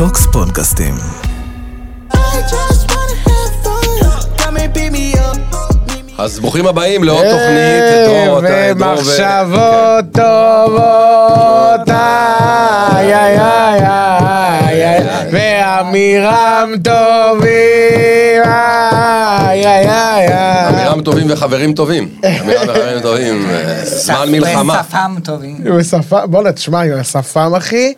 טוקס פודקאסטים. אז ברוכים הבאים לעוד תוכנית, דור, ומחשבות טובות, איי איי איי איי איי, ועמירם טובים, איי איי איי איי. אמירם טובים וחברים טובים. אמירם וחברים טובים, אה, זמן מלחמה. בשפם טובים. הוא שפה, בואנה תשמע, עם השפם אחי,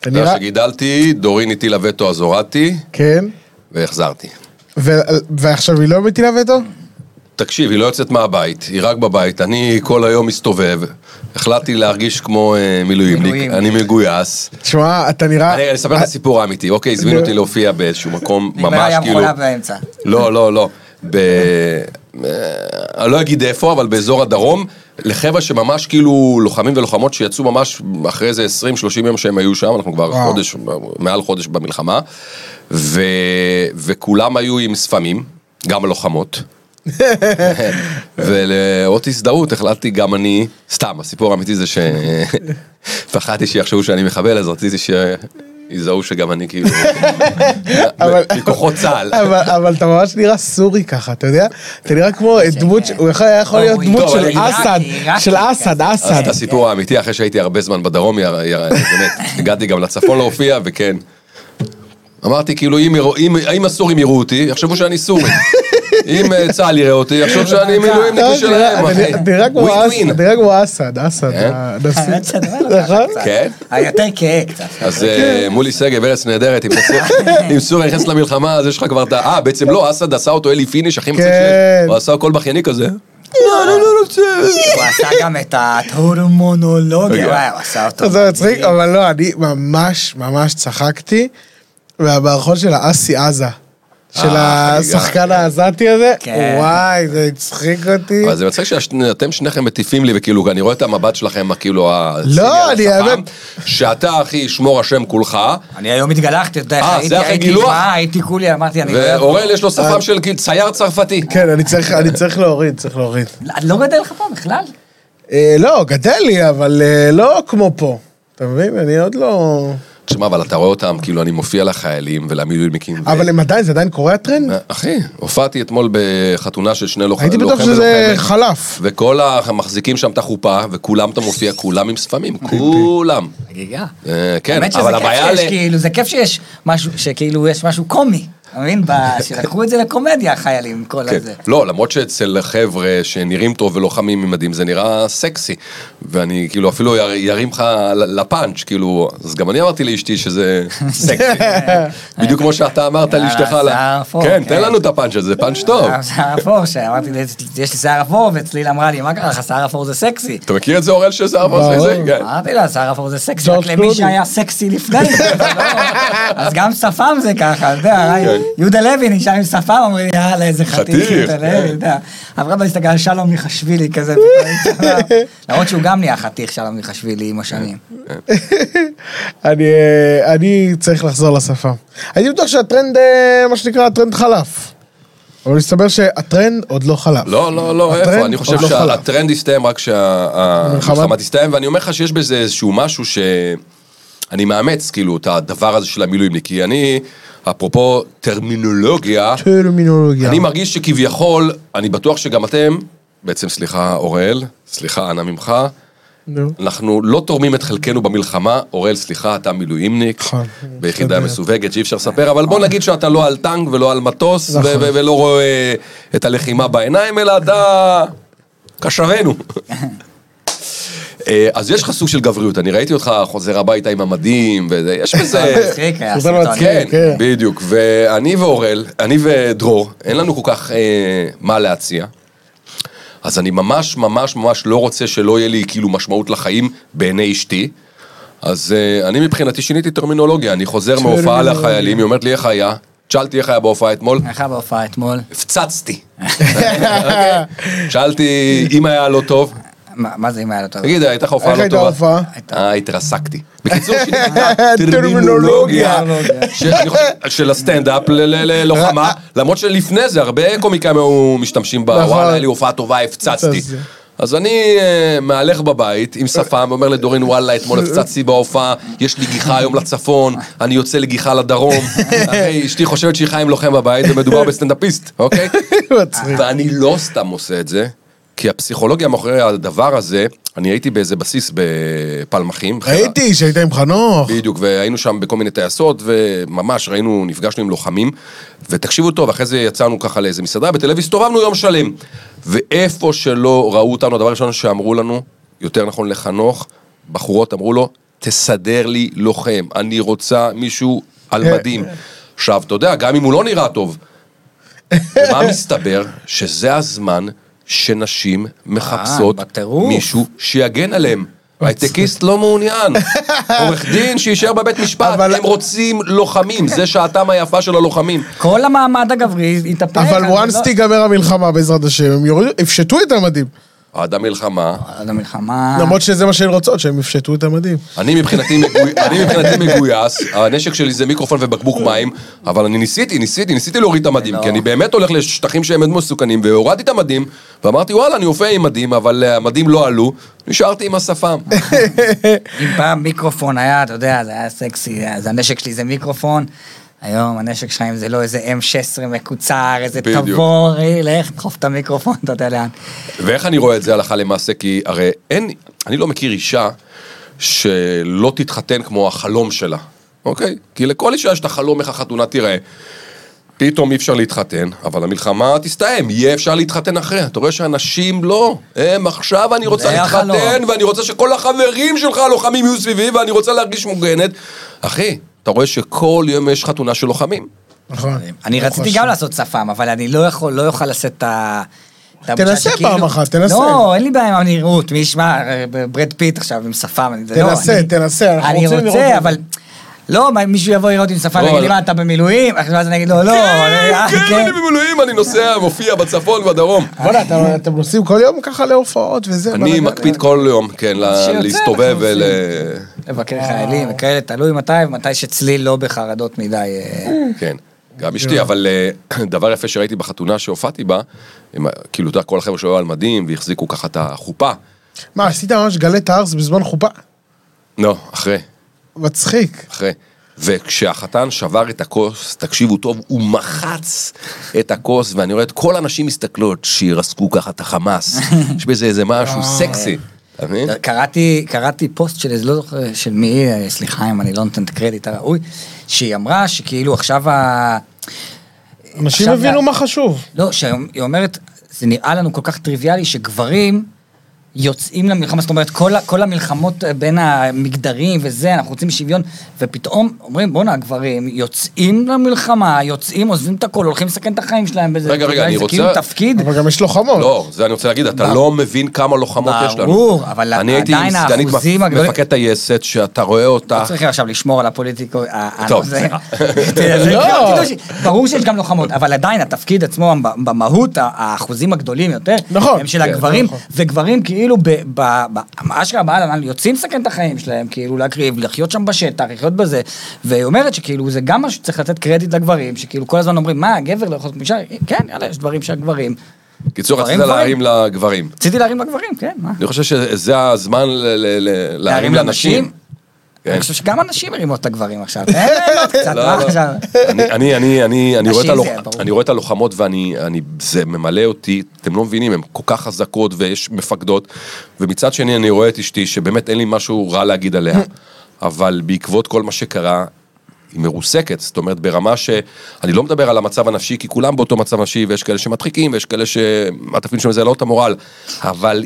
אתה יודע שגידלתי, דורין הטילה וטו אז הורדתי, כן, והחזרתי. ו- ועכשיו היא לא מטילה וטו? תקשיב, היא לא יוצאת מהבית, היא רק בבית, אני כל היום מסתובב, החלטתי להרגיש כמו אה, מילואימניק, מילואים. אני מגויס. תשמע, אתה נראה, אני אני אספר לך את הסיפור האמיתי, אוקיי, הזמינו אותי להופיע באיזשהו מקום, ממש ים כאילו... חולה באמצע. לא, לא, לא. ב... אה, אני לא אגיד איפה, אבל באזור הדרום, לחבר'ה שממש כאילו לוחמים ולוחמות שיצאו ממש אחרי איזה 20-30 יום שהם היו שם, אנחנו כבר וואו. חודש, מעל חודש במלחמה, ו... וכולם היו עם שפמים, גם הלוחמות. ולאות הזדהות החלטתי גם אני, סתם, הסיפור האמיתי זה שפחדתי שיחשבו שאני מחבל, אז רציתי שיזהו שגם אני כאילו, אבל- מכוחות צה"ל. אבל אבל אתה ממש נראה סורי ככה, אתה יודע? אתה נראה כמו דמות, ש- הוא יכול- היה יכול להיות דמות של אסד, של אסד, אסד. את הסיפור האמיתי, אחרי שהייתי הרבה זמן בדרום, יר- באמת, הגעתי גם לצפון להופיע, וכן. אמרתי, כאילו, אם הסורים יראו אותי, יחשבו שאני סורי. אם אה, צה"ל יראה אותי, יחשוב שאני מילואימניק שלהם, נראה- אחי. אתה נראה כמו אסד, אסד, כן? לך נכון? כן? היותר כהה קצת. אז אה, מולי שגב, ארץ נהדרת, אם סוריה נכנסת למלחמה, אז יש לך כבר את ה... אה, בעצם לא, אסד עשה אותו אלי פיניש, הכי מצחיק כן. שלהם. הוא עשה הכל בכייני כזה. לא, אני לא רוצה. הוא עשה גם את הטורמונולוגיה. וואי, הוא עשה אותו. זה מצחיק, אבל לא, אני ממש ממש צחקתי מהמערכון של האסי עזה. של אה, השחקן העזתי הזה, כן. וואי, זה הצחיק אותי. אבל זה מצחיק שאתם שניכם מטיפים לי, וכאילו, אני רואה את המבט שלכם, כאילו, לא, אני האמת- שאתה, אחי, שמור השם כולך, אני היום התגלחתי, אתה יודע, אה, הייתי- גילוח? מה, הייתי כולי, אמרתי, אני לא. ואורל יש לו שפם של צייר צרפתי. כן, אני צריך- אני צריך להוריד, צריך להוריד. לא גדל לך פה בכלל? אה, לא, גדל לי, אבל אה, לא כמו פה. אתה מבין? אני עוד לא... תשמע, אבל אתה רואה אותם, כאילו, אני מופיע לחיילים ולמילואימניקים. אבל הם עדיין, זה עדיין קורה הטרנד? אחי, הופעתי אתמול בחתונה של שני לוח- הייתי בטוח שזה. חלף. וכל המחזיקים שם את החופה, וכולם אתה מופיע, כולם עם שפמים, כולם. חגיגה. אה, כן, האמת שזה אבל כיף הבעיה שיש. כאילו, זה כיף שיש משהו, שכאילו יש משהו קומי. אתה מבין? שלקחו את זה לקומדיה, החיילים, כל כן. הזה. לא, למרות שאצל חבר'ה שנראים טוב ולוחמים עם מדים, זה נראה סקסי. ואני כאילו אפילו יר- ירים לך לפאנץ', כאילו, אז גם אני אמרתי לאשתי שזה סקסי. בדיוק כמו שאתה אמרת לאשתך. שיער לה- אפור, כן, כן. תן לנו את הפאנץ' הזה, פאנץ' טוב. שיער אפור, שאמרתי, יש לי שיער אפור, וצליל אמרה לי, מה קרה לך, שיער אפור זה סקסי. אתה מכיר את זה אורל שזה אבא ברור. זה? כן. אמרתי לה, שיער אפור זה סקסי, רק למי. שהיה סקסי לפני לא- אז גם שפם זה ככה, אתה יודע. יהודה לוי נשאר עם שפם, אומרים לי, יאללה, איזה חתיך, חתיך, יהודה לוי, כן. אתה יודע. אחד לא הסתכל על שלום מיכאלשווילי כזה, למרות שהוא גם נהיה חתיך, שלום מיכאלשווילי עם השנים. אני, אה, אני צריך לחזור לשפם. הייתי בטוח שהטרנד, אה, מה שנקרא, הטרנד חלף. אבל מסתבר שהטרנד עוד לא חלף. לא, לא, לא, איפה? אני חושב לא. שהטרנד יסתיים רק שהמלחמה תסתיים, ואני אומר לך שיש בזה איזשהו משהו שאני מאמץ, כאילו, את הדבר הזה של המילואימניק, כי אני, אפרופו טרמינולוגיה, טרמינולוגיה. אני מרגיש שכביכול, אני בטוח שגם אתם, בעצם סליחה אוראל, סליחה אנא ממך, נו. אנחנו לא תורמים את חלקנו במלחמה, אוראל, סליחה, אתה מילואימניק, נכון. ביחידה בסדר. מסווגת שאי אפשר לספר, אבל בוא נגיד שאתה לא על טנק ולא על מטוס, ו- נכון. ו- ולא רואה את הלחימה בעיניים, אלא אתה קשרנו. אה, אז יש לך סוג של גבריות, אני ראיתי אותך חוזר הביתה עם המדים, ויש בזה... מצחיק, היה סרטון. מצחיק. כן, כן. בדיוק. ואני ואורל, אני ודרור, אין לנו כל כך אה, מה להציע. אז אני ממש ממש ממש לא רוצה שלא יהיה לי כאילו משמעות לחיים בעיני אשתי. אז אה, אני מבחינתי שיניתי טרמינולוגיה, אני חוזר מהופעה. לחיילים, היא אומרת לי איך היה, שאלתי איך היה בהופעה אתמול, איך היה בהופעה אתמול? הפצצתי. אוקיי? שאלתי אם היה לא טוב, מה מה זה אם היה לו טוב? תגיד, הייתה לך הופעה איך לא הייתה טובה? אה, התרסקתי. בקיצור, טרמינולוגיה. של- הסטנדאפ ללוחמה, למרות שלפני זה הרבה קומיקאים היו משתמשים בה, נכון. וואלה, היה לי הופעה טובה, הפצצתי. אז אני אה, מהלך בבית עם שפם ואומר לדורין וואלה אתמול הפצצתי בהופעה, יש לי גיחה היום לצפון, אני יוצא לגיחה לדרום, אחי אשתי חושבת שהיא חיה עם לוחם בבית ומדובר בסטנדאפיסט, אוקיי? ואני לא סתם עושה את זה, כי הפסיכולוגיה מאחורי הדבר הזה, אני הייתי באיזה בסיס בפלמחים. ראיתי שהיית עם חנוך. בדיוק, והיינו שם בכל מיני טייסות, וממש ראינו, נפגשנו עם לוחמים, ותקשיבו טוב, אחרי זה יצאנו ככה לאיזה מסעדה בתל אביב, הסתובבנו יום שלם. ואיפה שלא ראו אותנו, הדבר הראשון שאמרו לנו, יותר נכון לחנוך, בחורות אמרו לו, תסדר לי לוחם, אני רוצה מישהו על מדים. עכשיו, אתה יודע, גם אם הוא לא נראה טוב, מה מסתבר? שזה הזמן שנשים מחפשות בטירוף. מישהו שיגן עליהם. הייטקיסט לא מעוניין, עורך דין שיישאר בבית משפט, אבל- הם רוצים לוחמים, זה שעתם היפה של הלוחמים. כל המעמד הגברי יתהפך. אבל אני once לא- תיגמר המלחמה בעזרת השם, הם יפשטו את המדים. עד המלחמה, עד המלחמה. למרות שזה מה שהן רוצות, שהם יפשטו את המדים. אני מבחינתי, מגוי... אני מבחינתי מגויס, הנשק שלי זה מיקרופון ובקבוק מים, אבל אני ניסיתי, ניסיתי, ניסיתי להוריד את המדים, לא. כי אני באמת הולך לשטחים שהם מאוד מסוכנים, והורדתי את המדים, ואמרתי וואלה, אני אופה עם מדים, אבל אה, המדים לא עלו, נשארתי עם השפם. אם פעם מיקרופון היה, אתה יודע, זה היה סקסי, אז הנשק שלי זה מיקרופון. היום הנשק שלהם זה לא איזה M16 מקוצר, איזה. תבור, לך, דחוף את המיקרופון, אתה יודע לאן. ואיך אני רואה את זה הלכה למעשה? כי הרי אין, אני לא מכיר אישה שלא תתחתן כמו החלום שלה, אוקיי? כי לכל אישה יש את החלום איך החתונה תיראה. פתאום אי אפשר להתחתן, אבל המלחמה תסתיים, יהיה אפשר להתחתן אחרי. אתה רואה שאנשים לא, הם עכשיו אני רוצה להתחתן. ואני רוצה שכל החברים שלך הלוחמים יהיו סביבי, ואני רוצה להרגיש מוגנת. אחי, אתה רואה שכל יום יש חתונה של לוחמים. נכון. אני רציתי. גם לעשות שפם, אבל אני לא יכול, לא אוכל לשאת את ה... תנסה פעם אחת, תנסה. לא, אין לי בעיה עם הנראות, מי ישמע, אה, ברד פיט עכשיו עם שפם, אני- לא, תנסה, אני- תנסה, אנחנו אני רוצים לראות את רוצה. אבל... לא, מישהו יבוא לראות עם לא, ויגיד לי, לא. מה, אתה במילואים? עכשיו אז אני אגיד לו, לא, אני- אה, כן, אני במילואים, אני נוסע, מופיע בצפון ובדרום. בוא'נה, אתה- אתם נוסעים כל יום ככה להופעות וזה? אני. מקפיד כל יום, כן, להסתובב ול... לבקר חיילים וכאלה, תלוי מתי, ומתי שצליל לא בחרדות מדי. אה, כן, גם אשתי, אבל אה, דבר יפה שראיתי בחתונה שהופעתי בה, הם, כאילו, אתה יודע, כל החבר'ה שהיו על מדים והחזיקו ככה את החופה. מה, עשית ממש גלי הארס בזמן חופה? לא, אחרי, מצחיק. אחרי. וכשהחתן שבר את הכוס, תקשיבו טוב, הוא מחץ את הכוס, ואני רואה את כל הנשים מסתכלות שירסקו ככה את החמאס. יש בזה איזה משהו סקסי. אתה מבין? קראתי, קראתי פוסט של איזה, לא זוכר, של מי, אה, סליחה אם אני לא נותן את הקרדיט הראוי, שהיא אמרה שכאילו עכשיו ה... אנשים הבינו לה- מה חשוב. לא, שהיא אומרת, זה נראה לנו כל כך טריוויאלי שגברים יוצאים למלחמה, זאת אומרת, כל, כל המלחמות אה, בין המגדרים וזה, אנחנו רוצים שוויון, ופתאום אומרים, בואנה, הגברים יוצאים למלחמה, יוצאים, עוזבים את הכל, הולכים לסכן את החיים שלהם בזה. רגע, רגע, אני זה רוצה- כאילו תפקיד. אבל גם יש לוחמות. לא, זה אני רוצה להגיד, אתה לא מבין כמה לוחמות יש לנו. ברור, אבל אני הייתי עם עדיין סגנית האחוזים מפ- הגדולים- מפקד טייסת, שאתה רואה אותה... לא צריכים עכשיו לשמור על הפוליטיקו... טוב, זה- סליחה. זה לא. כאילו, ש- ברור שיש גם לוחמות, אבל עדיין התפקיד עצמו, במהות, האחוזים הגדולים יותר, נכון. הם של כן, הגברים, נכון. וגברים כאילו, ב- ב- ב- אשכרה בעל יוצאים לסכן את החיים שלהם, כאילו להקריב, לחיות שם בשטח, לחיות בזה, והיא אומרת שכאילו זה גם משהו שצריך לתת קרדיט לגברים, שכאילו כל הזמן אומרים, מה, הגבר לא יכול להיות אישה? כן, יאללה, יש דברים שהגברים. קיצור, רצית. להרים לגברים. רציתי להרים לגברים, כן, מה? אני חושב שזה הזמן להרים לנשים. כן. אני חושב שגם הנשים מרימות את הגברים עכשיו. תן להם עוד קצת, לא, מה לא. עכשיו? אני, אני, אני, אני, אני, רואה את. אני הלוחמות ואני, אני, זה ממלא אותי, אתם לא מבינים, הן כל כך חזקות ויש מפקדות, ומצד שני אני רואה את אשתי, שבאמת אין לי משהו רע להגיד עליה, אבל בעקבות כל מה שקרה, היא מרוסקת, זאת אומרת ברמה שאני לא מדבר על המצב הנפשי, כי כולם באותו מצב נפשי, ויש כאלה שמדחיקים, ויש כאלה שהתפקיד שלהם זה להעלות את המורל, אבל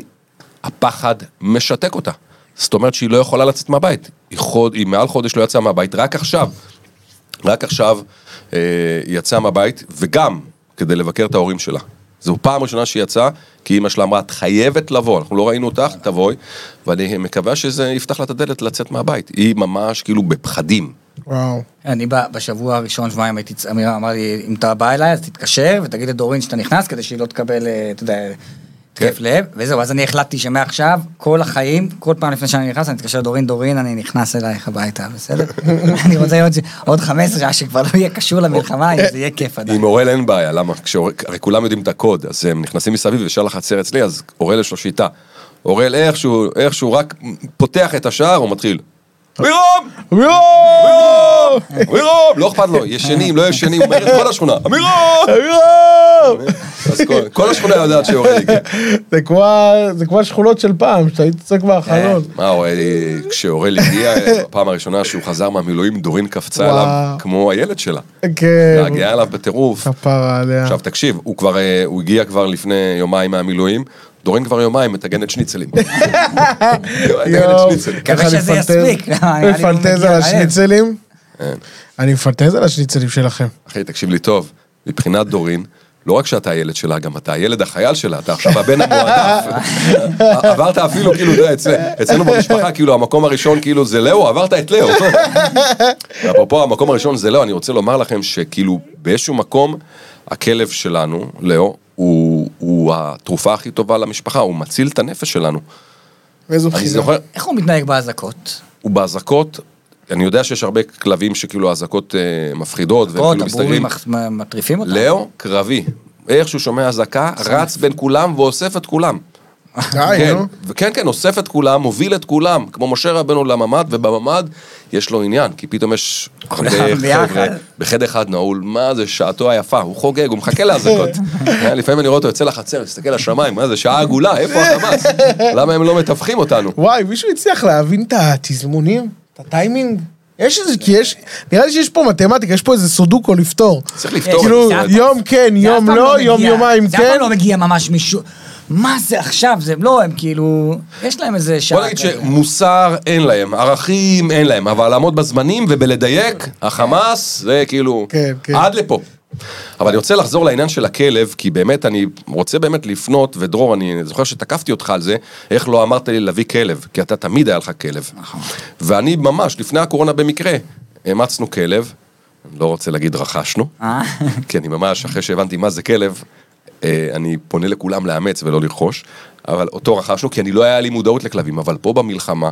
הפחד משתק אותה. זאת אומרת שהיא לא יכולה לצאת מהבית, היא, חוד, היא מעל חודש לא יצאה מהבית, רק עכשיו, רק עכשיו אה, היא יצאה מהבית, וגם כדי לבקר את ההורים שלה. זו פעם ראשונה שהיא יצאה, כי אימא שלה אמרה, את חייבת לבוא, אנחנו לא ראינו אותך, תבואי, ואני מקווה שזה יפתח לה את הדלת לצאת מהבית. היא ממש כאילו בפחדים. וואו. אני ב- בשבוע הראשון, שבועיים הייתי, אמירה אמר לי, אם אתה בא אליי, אז תתקשר ותגיד לדורין שאתה נכנס, כדי שהיא לא תקבל, אה, אתה יודע, התקף כן. לב, וזהו, אז אני החלטתי שמעכשיו, כל החיים, כל פעם לפני שאני נכנס, אני מתקשר לדורין, דורין, אני נכנס אלייך הביתה, בסדר? אני רוצה עוד, עוד 15 שעה שכבר לא יהיה קשור למלחמה, זה יהיה כיף עדיין. עם אורל אין בעיה, למה? הרי כולם יודעים את הקוד, אז הם נכנסים מסביב וישר לחצר אצלי, אז אורל יש לו שיטה. אורל איכשהו, איכשהו רק פותח את השער, הוא מתחיל. מירום! מירום! מירום! לא אכפת לו, ישנים, לא ישנים, הוא אומר את כל השכונה. מירום! אז כל- השכונה יודעת שאורל הגיע. זה כמו ה- זה כמו השכונות של פעם, שאתה היית צועק מהחלון. מה, אורל, כשאורל הגיע, בפעם הראשונה שהוא חזר מהמילואים, דורין קפצה. עליו כמו הילד שלה. כן, גאה עליו בטירוף. כפרה עליה. עכשיו תקשיב, הוא כבר, אה, הוא הגיע כבר לפני יומיים מהמילואים, דורין כבר יומיים מטגנת שניצלים. מטגנת שניצלים. מקווה שזה מפנטז- יספיק. מפנטז על. השניצלים? כן. אני מפנטז על השניצלים שלכם. אחי, תקשיב לי טוב, מבחינת דורין, לא רק שאתה הילד שלה, גם אתה הילד החייל שלה, אתה עכשיו הבן המועדף. עברת אפילו, כאילו, אתה יודע, אצל- אצלנו במשפחה, כאילו, המקום הראשון, כאילו, זה לאו, עברת את לאו. אפרופו, המקום הראשון זה לאו, אני רוצה לומר לכם שכאילו, באיזשהו מקום, הכלב שלנו, לאו, הוא, הוא התרופה הכי טובה למשפחה, הוא מציל את הנפש שלנו. מאיזו אני בחינה. זוכר, איך הוא מתנהג באזעקות? הוא באזעקות, אני יודע שיש הרבה כלבים שכאילו האזעקות אה, מפחידות, והם כאילו מסתגרים. הבורים מטריפים אותם? לאו, קרבי. איך שהוא שומע אזעקה, רץ בין כולם ואוסף את כולם. די, כן, נו. וכן, כן, אוסף את כולם, מוביל את כולם, כמו משה רבנו לממ"ד, ובממ"ד יש לו עניין, כי פתאום יש. חבר'ה בחדר אחד נעול, מה זה, שעתו היפה, הוא חוגג, הוא מחכה לאזעקות. אה, לפעמים אני רואה אותו יוצא לחצר, מסתכל לשמיים, מה זה, שעה עגולה, איפה החמאס? למה הם לא מתווכים אותנו? וואי, מישהו הצליח להבין את התזמונים? את הטיימינג? יש איזה, כי יש, נראה לי שיש פה מתמטיקה, יש פה איזה סודוקו לפתור. צריך לפתור כאילו. יום כן, יום לא, יום יומיים זה אף פעם כן. לא מגיע ממש מישהו... מה זה עכשיו? זה לא, הם כאילו... יש להם איזה שעה... בוא נגיד. שמוסר אין להם, ערכים אין להם, אבל לעמוד בזמנים ובלדייק, החמאס זה כאילו כן, כן. עד לפה. אבל אני רוצה לחזור לעניין של הכלב, כי באמת אני רוצה באמת לפנות, ודרור, אני זוכר שתקפתי אותך על זה, איך לא אמרת לי להביא כלב, כי אתה תמיד היה לך כלב. ואני ממש, לפני הקורונה במקרה, אימצנו כלב, אני לא רוצה להגיד רכשנו, אה? כי אני ממש, אחרי שהבנתי מה זה כלב, אני פונה לכולם לאמץ ולא לרכוש, אבל אותו רכשנו, כי אני לא היה לי מודעות לכלבים, אבל פה במלחמה,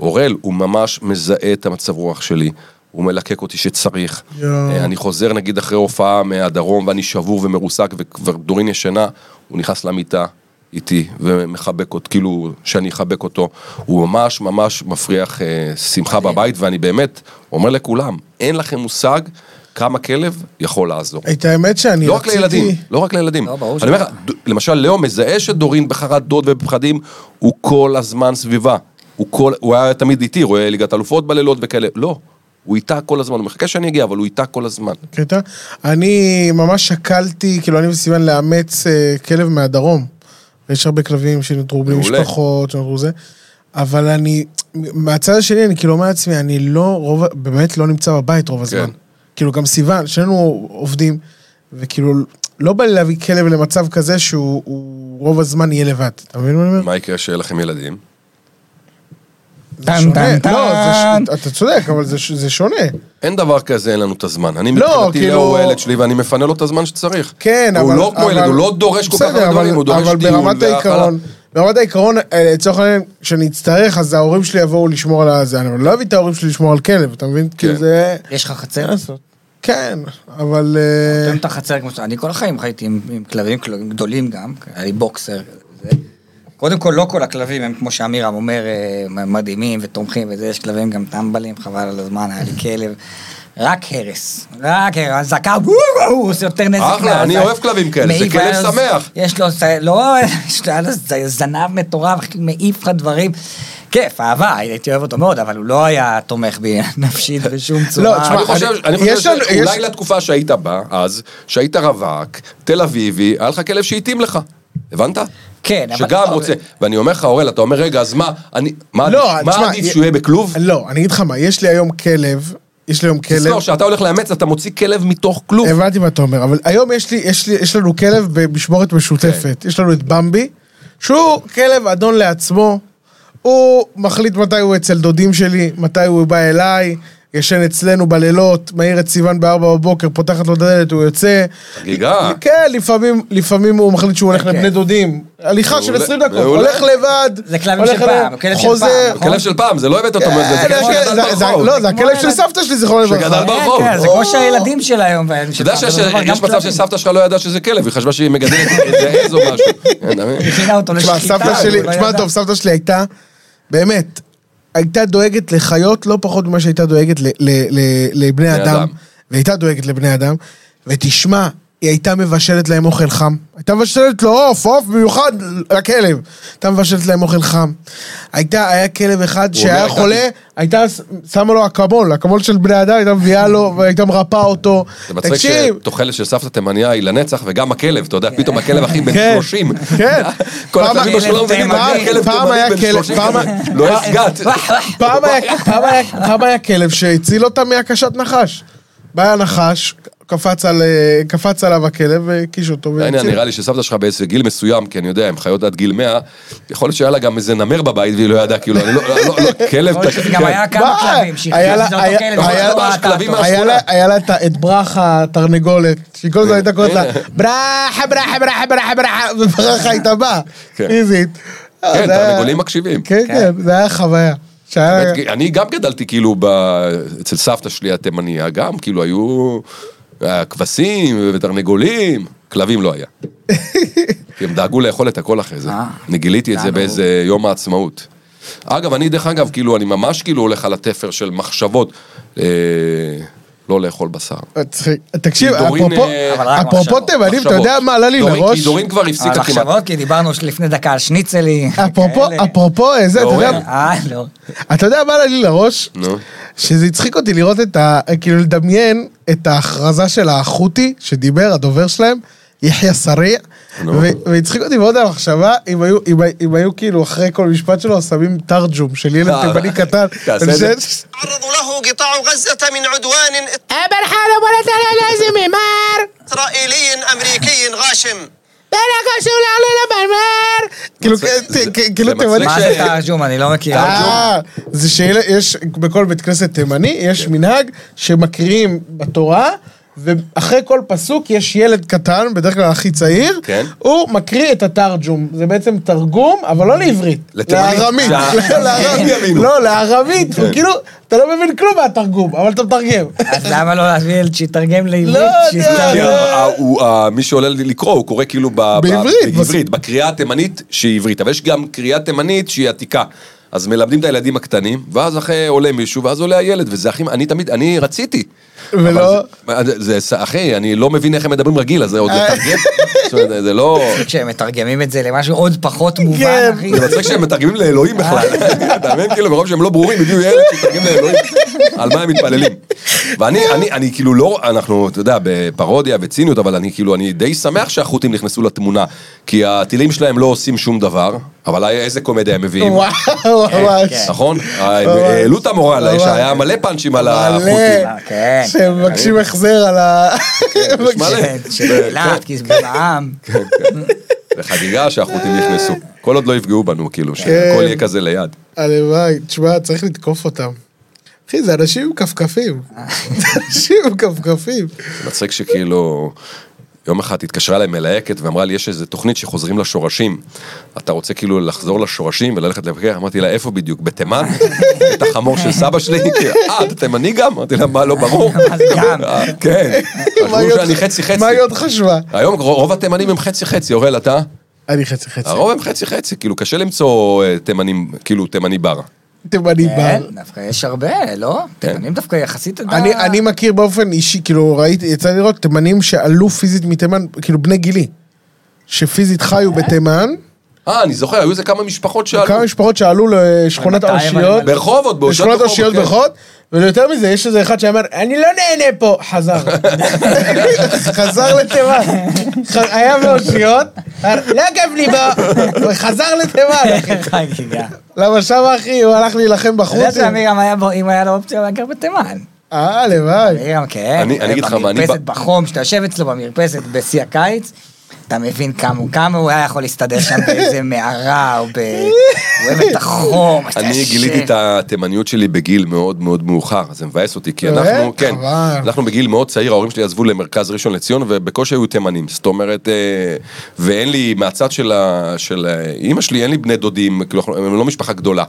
אורל, הוא ממש מזהה את המצב רוח שלי. הוא מלקק אותי שצריך. יואו. אה, אני חוזר נגיד אחרי הופעה מהדרום ואני שבור ומרוסק וכבר דורין ישנה, הוא נכנס למיטה איתי ומחבק אותו, כאילו שאני אחבק אותו. הוא ממש ממש מפריח אה, שמחה בבית ואני באמת אומר לכולם, אין לכם מושג כמה כלב יכול לעזור. את האמת שאני לא רק רציתי... לילדים, לא רק לילדים. לא, ברור אני אומר. לך, למשל, לאו מזהה שדורין בחרדות ובפחדים, הוא כל הזמן סביבה. הוא כל, הוא היה תמיד איתי, רואה ליגת אלופות בלילות וכאלה. לא, הוא איתה כל הזמן, הוא מחכה שאני אגיע, אבל הוא איתה כל הזמן. קטע. אני ממש שקלתי, כאילו אני וסיוון לאמץ אה, כלב מהדרום. יש הרבה כלבים שנותרו בלי. משפחות, שנותרו זה. אבל אני, מהצד השני, אני כאילו אומר לעצמי, אני לא, רוב, באמת לא נמצא בבית רוב הזמן. כן. כאילו גם סיוון, שנינו עובדים, וכאילו, לא בא לי להביא כלב למצב כזה שהוא הוא רוב הזמן יהיה לבד. אתה מבין מה אני אומר? מה יקרה שיהיה לכם ילדים? שונה. טן, טן. לא, זה ש- אתה צודק, אבל זה ש- זה שונה. אין דבר כזה, אין לנו את הזמן. אני לא, מבחינתי, כאילו- הוא הילד שלי ואני מפנה לו את הזמן שצריך. כן, אבל... הוא לא כמו ילד, אבל- הוא לא דורש כל כך הרבה אבל- דברים, הוא דורש אבל טיול ברמת והאכלה. העיקרון, ברמת העיקרון, אה, לצורך העניין, כשאני אצטרך, אז ההורים שלי יבואו לשמור על הזה, אני לא אביא את ההורים שלי לשמור על כלב, אתה מבין? כאילו זה... יש לך חצר? כן, אבל... אה, נותן את החצר כמו ש... אני כל החיים חייתי עם, עם כלבים כלבים גדולים גם, היה לי בוקסר. זה. קודם כל, לא כל הכלבים הם, כמו שאמירם אומר, אה, מדהימים ותומכים וזה, יש כלבים גם טמבלים, חבל על הזמן, היה לי כלב. רק הרס, רק הרס, אזעקה, הוא עושה יותר נזק. אחלה, אני. אוהב כלבים כאלה, זה כלב שמח. יש לו, לא, יש לו זנב מטורף, מעיף לך דברים. כיף, אהבה, הייתי אוהב אותו מאוד, אבל הוא לא היה תומך בי נפשית בשום צורה. תשמע, אני חושב, אני- שאולי לתקופה שהיית בה, אז, שהיית רווק, תל אביבי, היה לך כלב שהתאים לך. הבנת? כן, אבל- שגם רוצה, ואני אומר לך, אורל, אתה אומר, רגע, אז מה, אני, מה לא, עדיף, שהוא יהיה בכלוב? לא, אני אגיד לך מה, יש לי היום כלב, יש לי היום כלב, תזכור, כשאתה הולך לאמץ, אתה מוציא כלב מתוך כלוב. הבנתי מה אתה אומר, אבל היום יש לי, יש לי, יש לנו כלב במשמורת משותפת, יש לנו את במבי, שהוא כלב אדון לעצמו, הוא מחליט מתי הוא אצל דודים שלי, מתי הוא בא אליי, ישן אצלנו בלילות, מעיר את סיוון בארבע בבוקר, פותחת לו את הדלת, הוא יוצא. חגיגה. כן, לפעמים, לפעמים הוא מחליט שהוא הולך כן. לבני דודים. הליכה של מעולה, 20 דקות. הולך לבד. זה כלבים של פעם, לבד, כלב של. פעם? הכלב של פעם, זה לא הבאת אותו, זה כן, כלב זה- שגדל זה- זה- ברחוב. לא, זה הכלב של סבתא שלי, זיכרונו שגדל לברכה. ברחוב. כן, כן, זה כמו שהילדים של היום. אתה יודע שיש מצב. שסבתא שלך לא ידעה שזה כלב, היא חשבה שהיא מגדלת איזה עז או משהו. כן, מבין? הכינה אותו תשמע, לשחיטה. סבתא שלי, הוא לא תשמע סבתא שלי הייתה, באמת, הייתה דואגת לחיות לא פחות ממה שהייתה דואגת ל- ל- ל- לבני בני אדם. אדם. והייתה דואגת לבני אדם. ותשמע, היא הייתה מבשלת להם אוכל חם. הייתה מבשלת לו עוף, עוף במיוחד לכלב. הייתה מבשלת להם אוכל חם. הייתה, היה כלב אחד שהיה חולה, הייתה שמה לו אקמול, אקמול של בני אדם, הייתה מביאה לו והייתה מרפאה אותו. זה מצחיק שתוחלת של סבתא תימניה היא לנצח, וגם הכלב, אתה יודע, פתאום הכלב הכי בן כן, 30. כן. כל פעם- הכלבים שלו לא מבינים, פעם- היה כלב- 30, פעם- לא. פעם היה, היה, פעם היה כלב שהציל אותה מהקשת נחש. בא הנחש, קפץ, על, אה, קפץ עליו הכלב והקיש אותו. העניין. נראה לי שסבתא שלך באיזה גיל מסוים, כי אני יודע, הם חיות עד גיל 100, יכול להיות שהיה לה גם איזה נמר בבית והיא לא ידעה, כאילו, אני לא, לא, לא, כלב, יכול להיות שזה גם כן. היה כמה מה? כלבים, שהחליטו לה- שזה אותו כלב, היה לה-. מה- היה לה, את ברכה התרנגולת, שהיא כל הזמן הייתה קוראת לה ברכה, ברכה, ברכה, ברכה, ברכה, וברכה הייתה באה, כן. פיזית. כן, זה תרנגולים מקשיבים. כן, כן, זה היה חוויה. אני גם גדלתי כאילו. אצל סבתא שלי התימניה, גם כאילו היו כבשים ותרנגולים, כלבים לא היה. כי הם דאגו לאכול את הכל אחרי זה. אה, אני גיליתי את זה. באיזה יום העצמאות. אגב, אני דרך אגב, כאילו, אני ממש כאילו הולך על התפר של מחשבות. לא לאכול בשר. תקשיב, אפרופו, אה. תימנים, אתה. יודע מה עלה לי לראש? כי דורין כבר הפסיקה כמעט. המחשבות, כי דיברנו לפני דקה על שניצלי. אפרופו. אפרופו, אה, זה, אתה יודע. אתה יודע מה עלה לי לראש? שזה הצחיק אותי לראות את ה... כאילו לדמיין את ההכרזה של החות'י, שדיבר, הדובר שלהם, יחיא סריע, והצחיק אותי מאוד על המחשבה, אם היו כאילו אחרי כל משפט שלו שמים תרג'ום של ילד תימני קטן. تعرض כאילו, כאילו תימני... מה זה תרג'ום? אני לא מכיר. אה, זה שיש בכל בית כנסת תימני, יש מנהג שמקריאים בתורה. ואחרי כל פסוק יש ילד קטן, בדרך כלל הכי צעיר, כן. הוא מקריא את התרג'ום. זה בעצם תרגום, אבל לא לעברית. לארמית. לארמית. יבינו. לא, לארמית. הוא כאילו, אתה לא מבין כלום מהתרגום, אבל אתה מתרגם. אז למה לא להביא ילד שיתרגם לעברית? לא יודע. מי שעולה לקרוא, הוא קורא כאילו בעברית, בקריאה התימנית שהיא עברית, אבל יש גם קריאה תימנית שהיא עתיקה. אז מלמדים את הילדים הקטנים, ואז אחרי עולה מישהו, ואז עולה הילד, וזה הכי, אני תמיד, אני רציתי. ולא- זה, זה, אחי, אני לא מבין איך הם מדברים רגיל, אז זה עוד לתרגם. זאת אומרת, זה לא... כשהם מתרגמים את זה למשהו עוד פחות מובן, כן. אחי. זה מצחיק שהם מתרגמים לאלוהים בכלל. אתה מבין? כאילו, מרוב שהם לא ברורים, הביאו ילד שיתרגם לאלוהים. על מה הם מתפללים. ואני, אני, אני כאילו לא, אנחנו, אתה יודע, בפרודיה וציניות, אבל אני כאילו, אני די שמח שהחות'ים נכנסו לתמונה. כי הטילים שלהם לא עושים שום דבר, אבל איזה קומדיה הם מביאים. וואו, ממש. כן. נכון? העלו את המורל. שהיה מלא פאנצ'ים על מלא. החות'ים. אה, כן. שהם מבקשים החזר על ה... מלא. כן, אילת, כי זה בעם. זה חגיגה שהחות'ים נכנסו. כל עוד לא יפגעו בנו, כאילו, כן. שהכל יהיה כזה ליד. הלוואי, תשמע, צריך לתקוף אותם. אחי, זה אנשים עם כפכפים. זה אנשים עם כפכפים. זה מצחיק שכאילו, יום אחד התקשרה אליי מלהקת ואמרה לי, יש איזה תוכנית שחוזרים לשורשים. אתה רוצה כאילו לחזור לשורשים וללכת לבקר? אמרתי לה, איפה בדיוק? בתימן? את החמור של סבא שלי? אה, אתה תימני גם? אמרתי לה, מה, לא ברור. גם? אה, כן. מה חשבו שאני חצי חצי. מה היא עוד חשבה? היום רוב התימנים הם חצי חצי, אוראל, אתה? אני חצי חצי. הרוב הם חצי חצי, כאילו קשה למצוא אה, תימנים, כאילו תימני בר. תימני כן, בר. דווקא יש הרבה, לא? כן. תימנים דווקא יחסית... אני, אני מכיר באופן אישי, כאילו ראיתי, יצא לי לראות תימנים שעלו פיזית מתימן, כאילו בני גילי, שפיזית חיו בתימן, אה, אני זוכר, היו איזה כמה משפחות שעלו. כמה משפחות שעלו לשכונת האושיות, ברחובות, באושיות לשכונת ברחובות, האושיות כן. ברחובות, ויותר מזה, יש איזה אחד שאמר, אני לא נהנה פה, חזר. חזר לתימן. היה באושיות, לא כיף לי בו, וחזר לתימן, אחי. למה שם, אחי, הוא הלך להילחם אתה יודע בחוץ. שעמירם היה בו, אם היה לו אופציה, הוא היה גר בתימן. אה, הלוואי. כן. אני- אני אגיד לך מה, אני במרפסת בחום, שאתה יושב אצלו במרפסת בשיא הקיץ, אתה מבין כמה הוא- כמה הוא היה יכול להסתדר שם באיזה מערה, או ב... הוא אוהב את החום, אני. גיליתי את התימניות שלי בגיל מאוד מאוד מאוחר, זה מבאס אותי, כי באמת? אנחנו, כן. אנחנו בגיל מאוד צעיר, ההורים שלי עזבו למרכז ראשון לציון, ובקושי היו תימנים, זאת אומרת, אה, ואין לי, מהצד של אה, אימא שלי, אין לי בני דודים, כאילו, הם לא משפחה גדולה.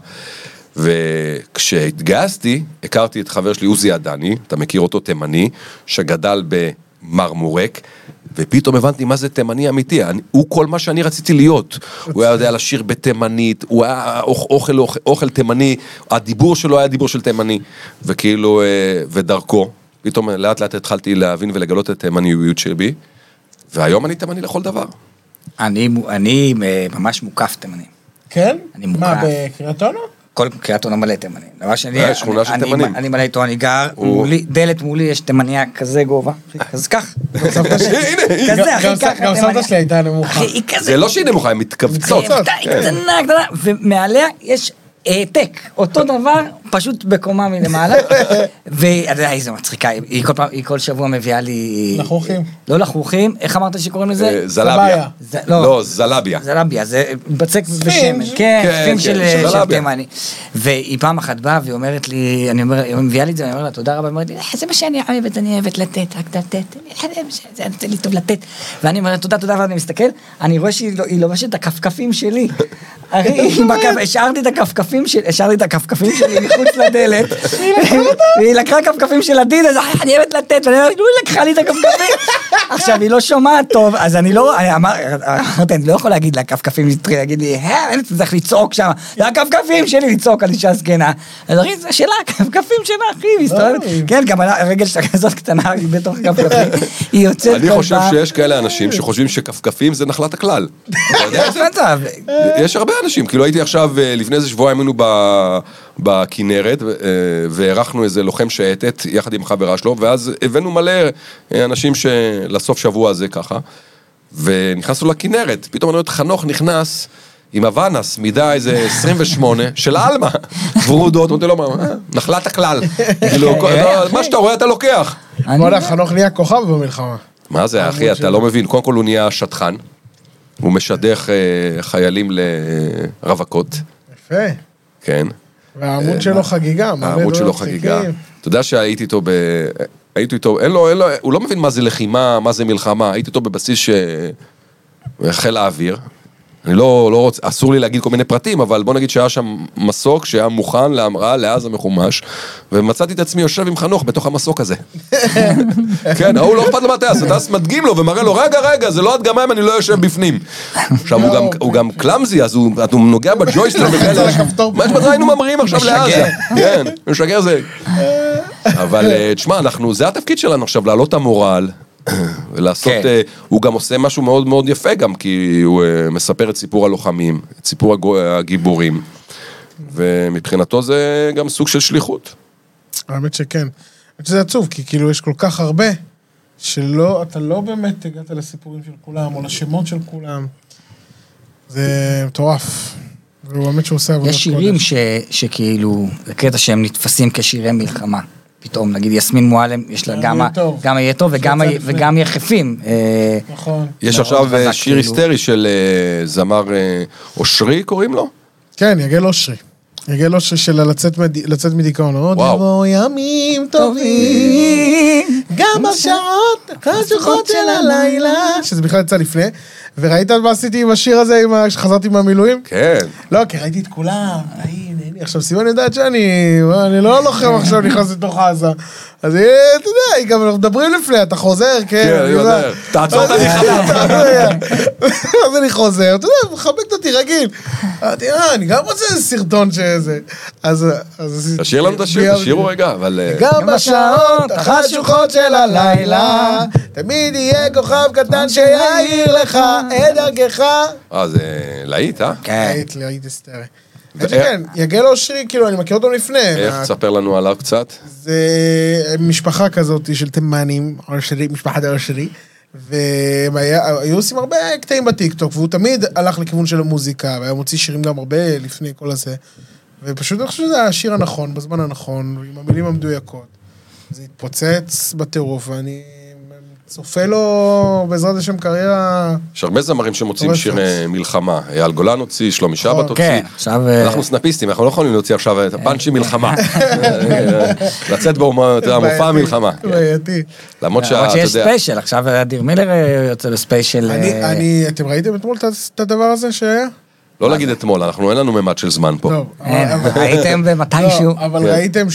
וכשהתגייסתי, הכרתי את חבר שלי עוזי עדני, אתה מכיר אותו, תימני, שגדל במרמורק, ופתאום הבנתי מה זה תימני אמיתי, אני, הוא כל מה שאני רציתי להיות. הוא היה יודע לשיר בתימנית, הוא היה אוכ- אוכל, אוכל, אוכל תימני, הדיבור שלו היה דיבור של תימני, וכאילו, אה, ודרכו, פתאום לאט לאט התחלתי להבין ולגלות את התימניויות שלי, והיום אני תימני לכל דבר. אני אני, אה, ממש מוקף תימנים. כן? אני מה, מוקף. בקריית אונו? כל קריית אונו מלא תימנים. דבר שני, אה, אני- מלא איתו, אני גר, דלת מולי יש תימניה כזה גובה, אז הנה, כזה, אחי, ככה גם. סבתא שלי הייתה נמוכה. היא זה לא שהיא נמוכה, הן מתכווצות. היא כן. קטנה, קטנה, ומעליה יש העתק, אותו דבר, פשוט בקומה מלמעלה. ואתה יודע, איזה מצחיקה, היא כל פעם, היא כל שבוע מביאה לי... לחוכים. לא לחוכים, איך אמרת שקוראים לזה? אה, זלביה. לא. לא, זלביה. זלביה, זה בצק ספינג'. כן, כן, כן, של של של זלביה. תימני. והיא פעם אחת באה והיא אומרת לי, אני אומר, היא מביאה לי את זה, אני אומר לה, תודה רבה, היא אומרת לי, "אה, זה מה שאני אוהבת, אני אוהבת לתת, רק לתת, זה נותן לי טוב לתת. ואני אומרת, תודה, תודה, ואני מסתכל, אני רואה שהיא לא- לובשת את הכפכפים שלי. השארתי את הכפכפים שלי, השארתי את הכפכפים שלי מחוץ לדלת, והיא לקחה כפכפים של עתיד, אז אני אוהבת לתת, ואני אומרת, נו, היא לקחה לי את הכפכפים. עכשיו, היא לא שומעת טוב, אז אני לא, אני אמר- אמרתי, אני לא יכול להגיד לה כפכפים, להגיד לי, אה, אני צריך לצעוק שם, זה הכפכפים שלי, לצעוק על אישה זקנה. אז אחי, זה שלה, הכפכפים שלה, אחי, היא מסתובבת. כן, גם הרגל שלה כזאת קטנה, היא בתוך הכפכפים, היא יוצאת אני כל חושב פעם. שיש כאלה אנשים שחושבים שכפכפים זה נחלת הכלל. יש הרבה אנשים, כאילו הייתי עכשיו, אה, לפני איזה שבועיים היינו ב- בכנרת, אה, והערכנו איזה לוחם שייטת יחד עם חברה שלו, ואז הבאנו מלא אה, אנשים לסוף שבוע הזה ככה, ונכנסנו לכנרת, פתאום אני רואה את חנוך נכנס. עם הוואנס, מידה איזה 28, של עלמה, ורודות, אמרתי לו, "מה, נחלת הכלל. כאילו, אתה- מה שאתה רואה אתה לוקח. אני- בוא'נה, חנוך נהיה כוכב במלחמה. מה זה, אחי, אתה לא מבין. קודם כל הוא נהיה שטחן. הוא משדך אה, חיילים לרווקות, יפה. כן. והעמוד שלו חגיגה. העמוד שלו חגיגה. אתה יודע שהייתי איתו ב... הייתי איתו, אין לו, אין לו, הוא לא מבין מה זה לחימה, מה זה מלחמה. הייתי איתו בבסיס ש... חיל האוויר. אני לא, לא רוצה, אסור לי להגיד כל מיני פרטים, אבל בוא נגיד שהיה שם מסוק שהיה מוכן להמראה לעזה מחומש, ומצאתי את עצמי יושב עם חנוך בתוך המסוק הזה. כן, ההוא לא אכפת לו מהטייס, הטייס מדגים לו ומראה לו, רגע, רגע, זה לא הדגמה אם אני לא יושב בפנים. עכשיו, הוא גם, הוא גם קלאמזי, אז הוא, הוא נוגע בג'ויסטר וכאלה. מה אכפת לך, היינו ממריאים עכשיו לעזה. כן, משגר זה. אבל אה, תשמע, אנחנו, זה התפקיד שלנו עכשיו, להעלות את המורל. ולעשות, כן. אה, הוא גם עושה משהו מאוד מאוד יפה גם, כי הוא אה, מספר את סיפור הלוחמים, את סיפור הגו- הגיבורים, ומבחינתו זה גם סוג של שליחות. האמת שכן. האמת שזה עצוב, כי כאילו יש כל כך הרבה, שלא, אתה לא באמת הגעת לסיפורים של כולם, או לשמות של כולם. זה מטורף. והוא באמת שהוא עושה עבודת יש שירים קודש. ש, שכאילו, זה קטע שהם נתפסים כשירי מלחמה. פתאום, נגיד יסמין מועלם, יש לה גם גם, יהיה טוב. וגם. וגם יחפים. אה, נכון. יש עכשיו אה, שיר כאילו. היסטרי של אה, זמר אושרי קוראים לו? כן, יגל אושרי. יגל אושרי של לצאת מד- לצאת מדיכאון. עוד וואו. יבואו ימים טובים, גם בשעות החשוכות של הלילה. שזה בכלל יצא לפני. וראית מה עשיתי עם השיר הזה, עם ה- שחזרתי מהמילואים? כן. לא, כי ראיתי את כולם, הנה, עכשיו סימון יודעת שאני, אני לא לוחם עכשיו נכנס לתוך עזה. אז היא, אתה יודע, היא גם אנחנו מדברים לפני, אתה חוזר, כן. כן, אני יודע. תעצור את המלחמה. אז אני חוזר, אתה יודע, מחבקת אותי רגיל. אמרתי, אה, אני גם רוצה איזה סרטון שזה. אז... תשאיר לנו את השיר, תשאירו רגע, אבל... אה, גם בשעות החשוכות של הלילה, תמיד יהיה כוכב קטן שיעיר לך את דרכך. אה, זה להיט, אה? כן. לי, היית היסטרי. האמת שכן, יגל אושרי, כאילו, אני מכיר אותו לפני. איך? תספר לנו עליו קצת. זה משפחה כזאת של תימנים, אושרי, משפחת אושרי, והם היה- היו עושים הרבה קטעים בטיקטוק, והוא תמיד הלך לכיוון של המוזיקה, והיה מוציא שירים גם הרבה לפני כל הזה. ופשוט אני חושב שזה השיר הנכון, בזמן הנכון, עם המילים המדויקות. זה התפוצץ בטירוף, ואני צופה לו בעזרת השם קריירה... יש הרבה זמרים שמוציאים. שירי מלחמה. אייל גולן הוציא, שלומי שבת הוציא. כן, עכשיו... אה, אנחנו סטנדאפיסטים, אנחנו לא יכולים להוציא עכשיו את הפאנצ'י מלחמה. לצאת בו, אתה יודע, מופע מלחמה. כן. בעייתי. למרות שאתה למרות שיש יודע, ספיישל, עכשיו אדיר מילר אה, יוצא לספיישל. אני, אה, אני, אתם ראיתם אתמול את הדבר הזה שהיה? לא להגיד אתמול, אנחנו אין לנו ממד של זמן פה. אין, אבל- אה, ראיתם במתישהו? לא, אבל כן. ראיתם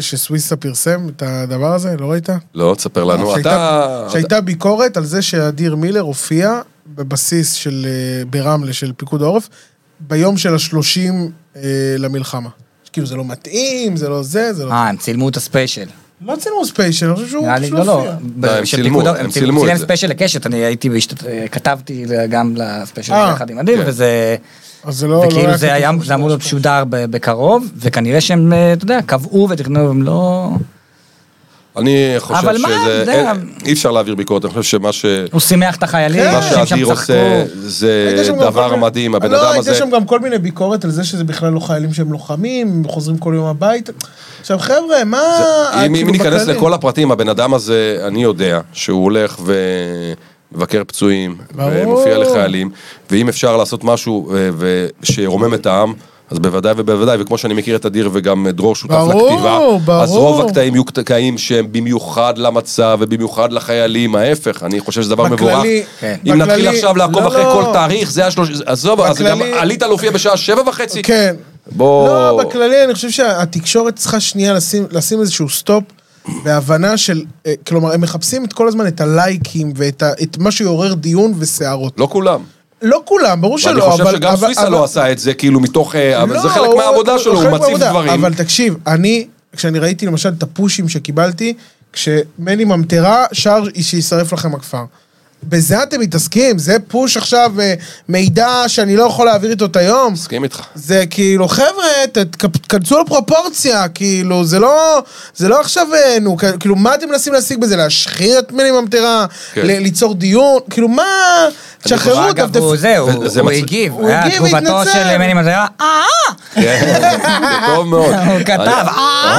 שסוויסה פרסם את הדבר הזה? לא ראית? לא, תספר לנו. שהייתה- אתה... שהייתה ביקורת על זה שאדיר מילר הופיע בבסיס של אה, ברמלה של פיקוד העורף ביום של השלושים אה, למלחמה. כאילו זה לא מתאים, זה לא זה, זה לא... אה, הם צילמו את הספיישל. לא צילמו ספיישל, אני חושב שהוא נראה לי, פשוט לא, לא, לא, הם צילמו, הם צילמו את צילם זה. ספיישל לקשת, אני הייתי, כתבתי גם לספיישל אה, יחד עם אדיר, כן. וזה... אז זה לא... לא וכאילו זה היה, אמור להיות משודר ב- בקרוב, וכנראה שהם, אה, אתה יודע, קבעו ותכננו, הם לא... אני חושב אבל מה, שזה... יודע- אין- אי אפשר להעביר ביקורת, אני חושב שמה ש... הוא שימח את החיילים, כן. מה שאדיר. עושה זה הייתה דבר מדהים, הבן לא, אדם הייתה הזה... שם גם כל מיני ביקורת על זה שזה בכלל לא חיילים שהם לוחמים, הם חוזרים כל יום הביתה. עכשיו חבר'ה, מה... אם אם כאילו, ניכנס בכללי? לכל הפרטים, הבן אדם הזה, אני יודע שהוא הולך ומבקר פצועים, ברור. ומופיע לחיילים, ואם אפשר לעשות משהו ו- שירומם את העם, אז בוודאי ובוודאי, וכמו שאני מכיר את אדיר וגם דרור שותף ברור, לכתיבה, ברור. אז רוב הקטעים יהיו קטעים שהם במיוחד למצב ובמיוחד לחיילים, ההפך, אני חושב שזה דבר מבורך. בכללי- כן. אם נתחיל בכללי- עכשיו לעקוב לא, אחרי לא. כל תאריך, זה השלוש... עזוב, אז גם בכללי- עלית להופיע בשעה שבע וחצי. כן. בוא... לא, בכללי אני חושב שהתקשורת צריכה שנייה לשים, לשים איזשהו סטופ בהבנה של, אה, כלומר, הם מחפשים את כל הזמן את הלייקים ואת ה, את מה שיעורר דיון וסערות. לא כולם. לא כולם, ברור שלא, ואני אבל... חושב שגם אבל- סוויסה אבל- לא עשה את זה, כאילו מתוך... אה, אבל זה לא, חלק מהעבודה שלו, הוא מציב. דברים. אבל תקשיב, אני, כשאני ראיתי למשל את הפושים שקיבלתי, כשמני ממטרה שר שישרף לכם הכפר. בזה אתם מתעסקים? זה פוש עכשיו, אה, מידע שאני לא יכול להעביר איתו את היום? מסכים איתך. זה כאילו, חבר'ה, תכנסו לפרופורציה, כאילו, זה לא, זה לא עכשיו, אה, נו, כאילו, מה אתם מנסים להשיג בזה? להשחיר את מני ממטרה? כן. ליצור דיון? כאילו, מה? תשחררו אותם. אגב, הוא זהו, הוא הגיב, הוא הגיב תגובתו והתנצל. של מני מזרה, אה, כן, זה טוב מאוד. הוא כתב, אני- אה.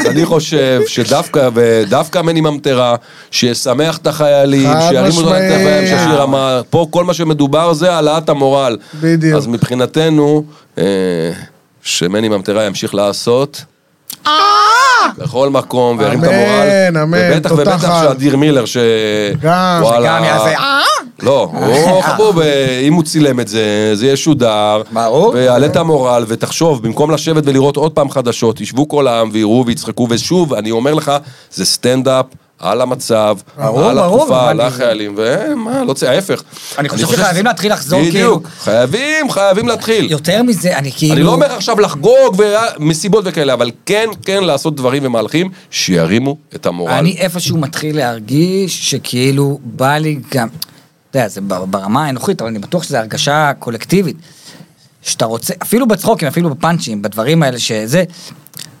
אז אני חושב שדווקא, ודווקא מני ממטרה, שישמח את החיילים, חד שירימו אותם משמעית. לכתפיים, שישיר אמר, פה כל מה שמדובר זה העלאת המורל. בדיוק. אז מבחינתנו, אה, שמני ממטרה ימשיך לעשות. בכל מקום, וירים את אמן, המורל. אמן, ובטח תותח ובטח על. שאדיר מילר, ש... גם, וואלה. גם יעשה, אה. לא, הוא חבוב, אה, אם הוא צילם את זה, זה ישודר. ברור. ויעלה את המורל, ותחשוב, במקום לשבת ולראות עוד פעם חדשות, ישבו כל העם ויראו ויצחקו, ושוב, אני אומר לך, זה סטנדאפ. על המצב, ברור, על ברור, התקופה, על החיילים, ומה, לא צריך, ההפך. אני חושב שחייבים להתחיל לחזור, כאילו. בדיוק, חייבים, חייבים להתחיל. יותר מזה, אני כאילו... אני לא אומר עכשיו לחגוג ומסיבות וכאלה, אבל כן, כן לעשות דברים ומהלכים שירימו את המורל. אני איפשהו מתחיל להרגיש שכאילו בא לי גם, אתה יודע, זה בר- ברמה האנוכית, אבל אני בטוח שזו הרגשה קולקטיבית. שאתה רוצה, אפילו בצחוקים, אפילו בפאנצ'ים, בדברים האלה שזה,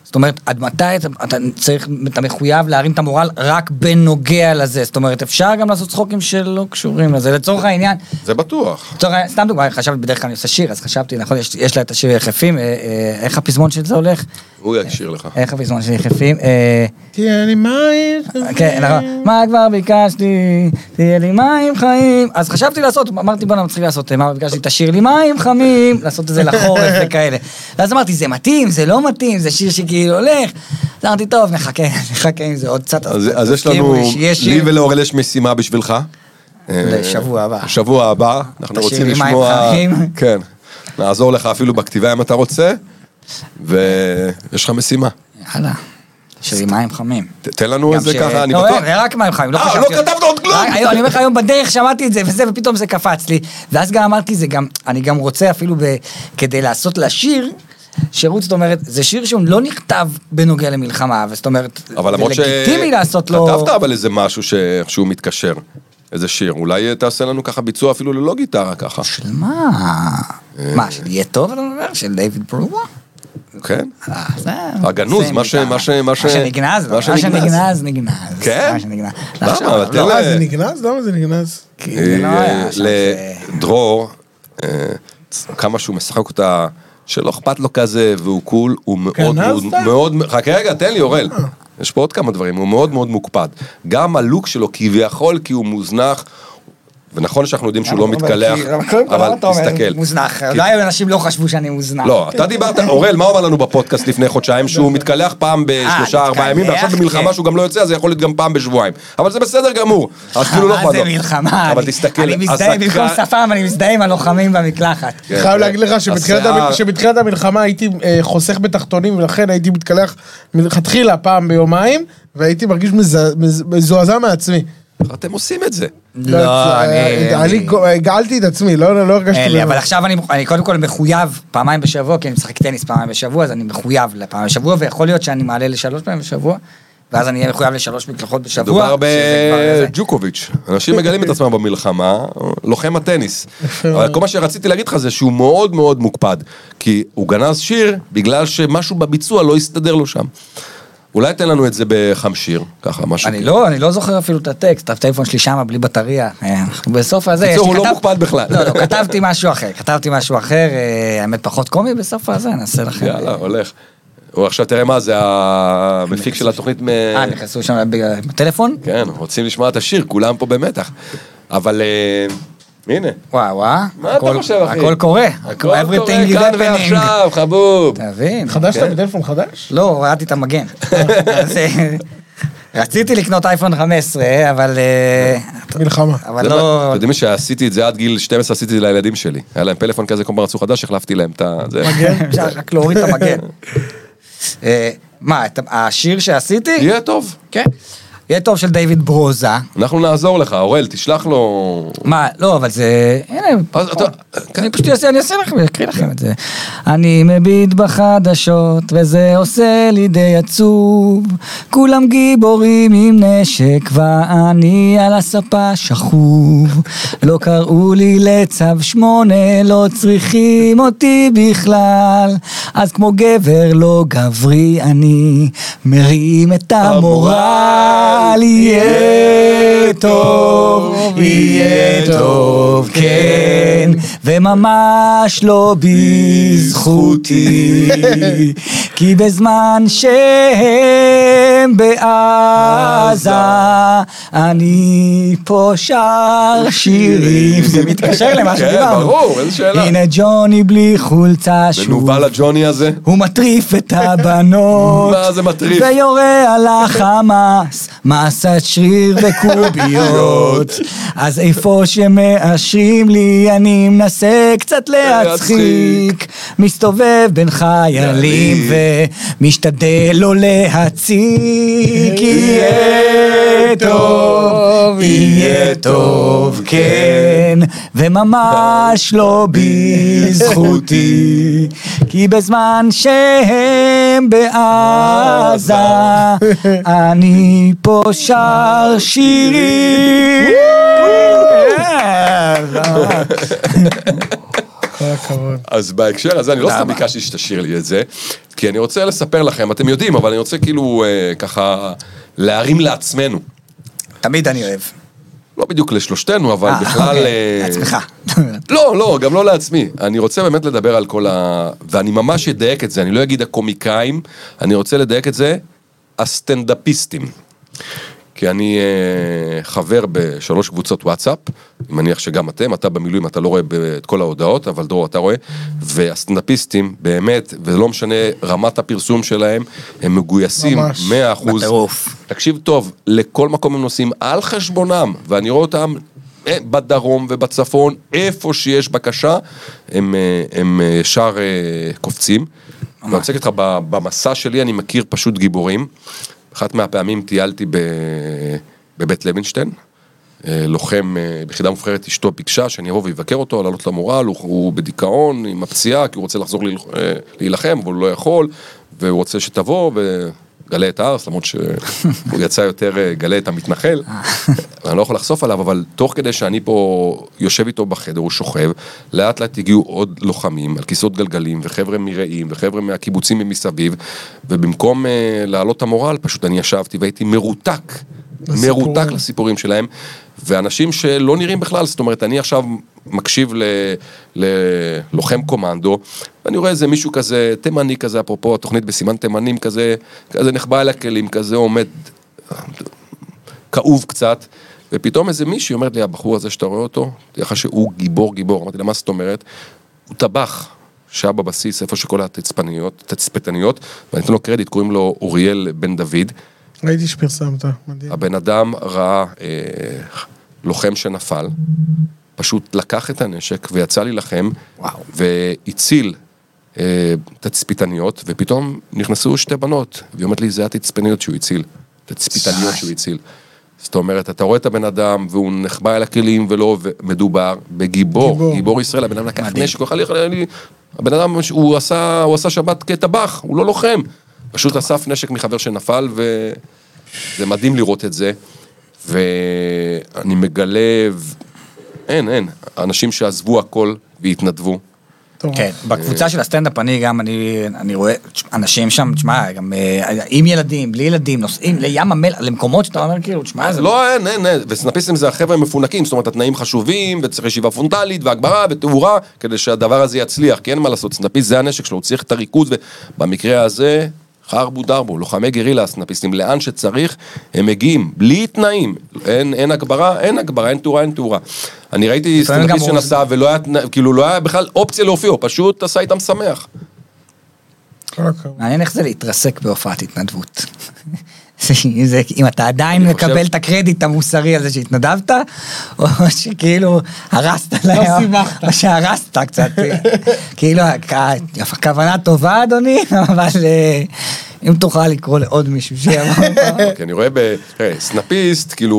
זאת אומרת, עד מתי אתה, אתה צריך, אתה מחויב להרים את המורל רק בנוגע לזה. זאת אומרת, אפשר גם לעשות צחוקים שלא קשורים לזה. לצורך העניין, זה בטוח. לצורך סתם דוגמא, חשבתי, בדרך כלל אני עושה שיר, אז חשבתי, נכון, יש, יש לה את השיר יחפים, אה, אה, איך הפזמון של זה הולך? הוא ישיר לך. איך הפזמון של יחפים? אה, תהיה לי מים. כן, נכון. מה כבר ביקשתי? תהיה לי מים חיים. אז חשבתי לעשות, אמרתי בוא'נה, מצחיק לעשות, מה ביקשתי? תשאיר לי מים חמים, לעשות את זה לחורף וכאלה. ואז אמרתי, זה מתאים, זה לא מתאים, זה שיר שכאילו הולך. אז אמרתי, טוב, נחכה, נחכה עם זה עוד קצת. אז, אז יש לנו, לי. ולאורל יש משימה בשבילך. לשבוע הבא. שבוע הבא, אנחנו תשאיר רוצים לי מים לשמוע... חמים. כן. נעזור לך אפילו בכתיבה אם אתה רוצה, ויש לך משימה. יאללה. לי מים חמים. תן לנו גם את זה ש- ככה, אני לא, בטוח. זה רק מים חמים, לא אה. לא כתבת עוד כלום. היום- אני אומר לך, היום בדרך שמעתי את זה וזה, ופתאום זה קפץ לי. ואז גם אמרתי, זה גם, אני גם רוצה אפילו כדי לעשות לשיר, שירות, זאת אומרת, זה שיר שהוא לא נכתב בנוגע למלחמה, וזאת אומרת. זה לגיטימי לעשות לו... כתבת אבל איזה משהו שאיכשהו מתקשר. איזה שיר. אולי תעשה לנו ככה ביצוע אפילו ללא גיטרה ככה. של מה? מה, של יהיה טוב? של דיוויד ברווה? כן? אה. הגנוז, מה שנגנז, מה שנגנז. נגנז. כן? למה? תן לא, אה, ל- זה נגנז? למה זה נגנז? כי זה לא לדרור, אה, כמה שהוא משחק אותה, שלא אכפת לו כזה, והוא קול, הוא? מאוד, מאוד, חכה רגע, תן לי אורל. יש פה עוד כמה דברים, הוא מאוד מאוד מוקפד. גם הלוק שלו כביכול כי הוא מוזנח, ונכון שאנחנו יודעים שהוא לא מתקלח, אבל תסתכל. מוזנח, אולי אנשים לא חשבו שאני מוזנח. לא, אתה דיברת, אוראל, מה הוא אמר לנו בפודקאסט לפני חודשיים? שהוא מתקלח פעם בשלושה ארבעה ימים, ועכשיו במלחמה כן. שהוא גם לא יוצא, אז זה יכול להיות גם פעם בשבועיים. אבל זה בסדר גמור. אז כאילו לא מה אכפת זה. מלחמה? אבל תסתכל, אני מזדהה במקום שפם, אני מזדהה עם הלוחמים במקלחת. כן, חייב. להגיד לך שבתחילת המלחמה הייתי אה, חוסך בתחתונים ולכן הייתי מתקלח מלכתחילה פעם ביומיים והייתי מרגיש מז- מז- מזועזע מעצמי. איך אתם עושים את זה? לא, אה, אני- אני גו- הגעלתי את עצמי, לא לא הרגשתי... אין לי. אבל עכשיו אני, אני קודם כל מחויב פעמיים בשבוע, כי אני משחק טניס פעמיים בשבוע, אז אני מחויב לפעמיים בשבוע, ויכול להיות שאני מעלה לשלוש פעמים בשבוע, ואז אני אהיה מחויב לשלוש מקלחות בשבוע. מדובר בג'וקוביץ'. אנשים מגלים את עצמם במלחמה, לוחם הטניס. אבל. כל מה שרציתי להגיד לך זה שהוא מאוד מאוד מוקפד. כי הוא גנז שיר בגלל שמשהו בביצוע לא הסתדר לו שם. אולי תן לנו את זה בחמשיר, ככה משהו. אני לא, אני לא זוכר אפילו את הטקסט, הטלפון שלי שם בלי בטריה. אה, בסוף הזה, בקיצור, הוא לא מוקפד בכלל. לא, לא, כתבתי משהו אחר, כתבתי משהו אחר, אה, האמת פחות קומי בסוף הזה, נעשה לכם. יאללה, הולך. הוא עכשיו תראה מה זה המפיק של התוכנית מ... אה, נכנסו שם ב- בטלפון? כן, רוצים לשמוע את השיר, כולם פה במתח. אבל אה, הנה. וואו, וואו. מה אתה חושב, אחי? הכל קורה. הכל קורה כאן. ועכשיו, חבוב. אתה מבין? חדש כן. בטלפון חדש? לא, הורדתי את המגן. רציתי לקנות אייפון 15, אבל... אה, מלחמה. אבל לא... אתם יודעים שעשיתי את זה עד גיל 12, עשיתי את זה לילדים שלי. היה להם פלאפון כזה, כל פעם רצו חדש, החלפתי להם את ה... זה. אפשר רק להוריד את המגן. אה, מה, השיר שעשיתי? יהיה טוב. כן. יהיה טוב של דיוויד ברוזה. אנחנו נעזור לך, אוראל, תשלח לו... מה, לא, אבל זה... הנה, אז אתה- אני פשוט אעשה, אני אעשה לכם, אני אקריא לכם את זה. אני מביט בחדשות, וזה עושה לי די עצוב. כולם גיבורים עם נשק, ואני על הספה שכוב. לא קראו לי לצו שמונה, לא צריכים אותי בכלל. אז כמו גבר לא גברי, אני מרים את המורל. יהיה טוב, יהיה טוב, כן, וממש לא בזכותי, כי בזמן שהם בעזה, אני פה שר שירים. זה מתקשר למה כן, שדיברנו. ברור, איזה שאלה. הנה ג'וני בלי חולצה שוב. מנוול הג'וני הזה. הוא מטריף את הבנות. מה זה מטריף? ויורה על החמאס, מסת שריר וקוביות. אז איפה שמאשרים לי, אני מנסה קצת להצחיק. מסתובב בין חיילים ומשתדל לא להציק. יהיה טוב, יהיה טוב, כן, וממש לא בזכותי, כי בזמן שהם בעזה, אני פה שר שירים. כל הכבוד. אז בהקשר הזה, אני לא תודה סתם. ביקשתי שתשאיר לי את זה, כי אני רוצה לספר לכם, אתם יודעים, אבל אני רוצה כאילו אה, ככה להרים לעצמנו. תמיד אני אוהב. לא בדיוק לשלושתנו, אבל אה, בכלל... אוקיי, אה, לעצמך. לא, לא, גם לא לעצמי. אני רוצה באמת לדבר על כל ה... ואני ממש אדייק את זה, אני לא אגיד הקומיקאים, אני רוצה לדייק את זה, הסטנדאפיסטים. כי אני אה, חבר בשלוש קבוצות וואטסאפ, אני מניח שגם אתם, אתה במילואים, אתה לא רואה את כל ההודעות, אבל דרור, אתה רואה, והסטנדאפיסטים, באמת, ולא משנה רמת הפרסום שלהם, הם מגויסים ממש. 100%. בטירוף. תקשיב טוב, לכל מקום הם נוסעים על חשבונם, ואני רואה אותם אה, בדרום ובצפון, איפה שיש בקשה, הם, אה, הם אה, ישר אה, קופצים. ואני רוצה להגיד לך, ב- במסע שלי אני מכיר פשוט גיבורים. אחת מהפעמים טיילתי ב... בבית לוינשטיין. אה, לוחם אה, ביחידה מובחרת, אשתו ביקשה שאני אבוא ויבקר אותו, לעלות למורל, הוא, הוא בדיכאון עם הפציעה, כי הוא רוצה לחזור אה, להילחם, אבל הוא לא יכול, והוא רוצה שתבוא וגלה את הארס, למרות שהוא יצא יותר אה, גלה את המתנחל. אני לא יכול לחשוף עליו, אבל תוך כדי שאני פה יושב איתו בחדר, הוא שוכב, לאט לאט הגיעו עוד לוחמים על כיסאות גלגלים, וחבר'ה מרעים, וחבר'ה מהקיבוצים מסביב, ובמקום אה, להעלות את המורל, פשוט אני ישבתי והייתי מרותק. לסיפורים. מרותק לסיפורים שלהם, ואנשים שלא נראים בכלל, זאת אומרת, אני עכשיו מקשיב ל- ללוחם קומנדו, ואני רואה איזה מישהו כזה, תימני כזה, אפרופו התוכנית בסימן תימנים כזה, כזה נחבא אל הכלים, כזה עומד, כאוב קצת, ופתאום איזה מישהי אומרת לי, הבחור הזה שאתה רואה אותו, תדע לך שהוא גיבור גיבור. אמרתי לה, מה זאת אומרת? הוא טבח. שהיה בבסיס, איפה שכל התצפניות, תצפתניות, ואני אתן לו קרדיט, קוראים לו אוריאל בן דוד. ראיתי שפרסמת, מדהים. הבן אדם ראה אה, לוחם שנפל, פשוט לקח את הנשק ויצא להילחם. והציל תצפיתניות, ופתאום נכנסו שתי בנות, והיא אומרת לי, זה התצפיתניות שהוא הציל, תצפיתניות שהוא הציל. זאת אומרת, אתה רואה את הבן אדם, והוא נחבא אל הכלים ולא, ומדובר בגיבור, גיבור. גיבור, ישראל, הבן אדם לקח. נשק, הוא יכול לי, הבן אדם, הוא עשה, הוא עשה שבת כטבח, הוא לא לוחם. פשוט אסף נשק מחבר שנפל, וזה מדהים לראות את זה. ואני מגלה, אין, אין, אנשים שעזבו הכל והתנדבו. כן, בקבוצה של הסטנדאפ אני גם, אני, אני רואה אנשים שם, תשמע, גם אה, עם ילדים, בלי ילדים, נוסעים לים המלח, למקומות שאתה אומר כאילו, תשמע, זה לא, אין, אין, אין, וסנאפיסטים זה החבר'ה המפונקים, זאת אומרת, התנאים חשובים, וצריך ישיבה פרונטלית, והגברה, ותאורה, כדי שהדבר הזה יצליח, כי אין מה לעשות, סנאפיסט זה הנשק שלו, הוא צריך את הריכוז, ובמקרה הזה, חרבו דרבו, לוחמי גרילה הסנאפיסטים, לאן שצריך, הם מגיעים, בלי תנאים, אין, אין הגברה, אין הגברה, אין תאורה, אין תאורה. אני ראיתי סטנדאפיסט גם הוא- שנסע, ולא היה, כאילו, לא היה בכלל אופציה להופיע, הוא פשוט עשה איתם שמח. מעניין איך זה להתרסק בהופעת התנדבות. זה- אם אתה עדיין מקבל חושב- את הקרדיט המוסרי על זה שהתנדבת, או שכאילו הרסת להם, לא סיבכת. או שהרסת קצת, כאילו הכ- הכוונה טובה אדוני, אבל אה, אם תוכל לקרוא לעוד מישהו שיבוא, כי אני רואה ב... תראה, סנאפיסט, כאילו,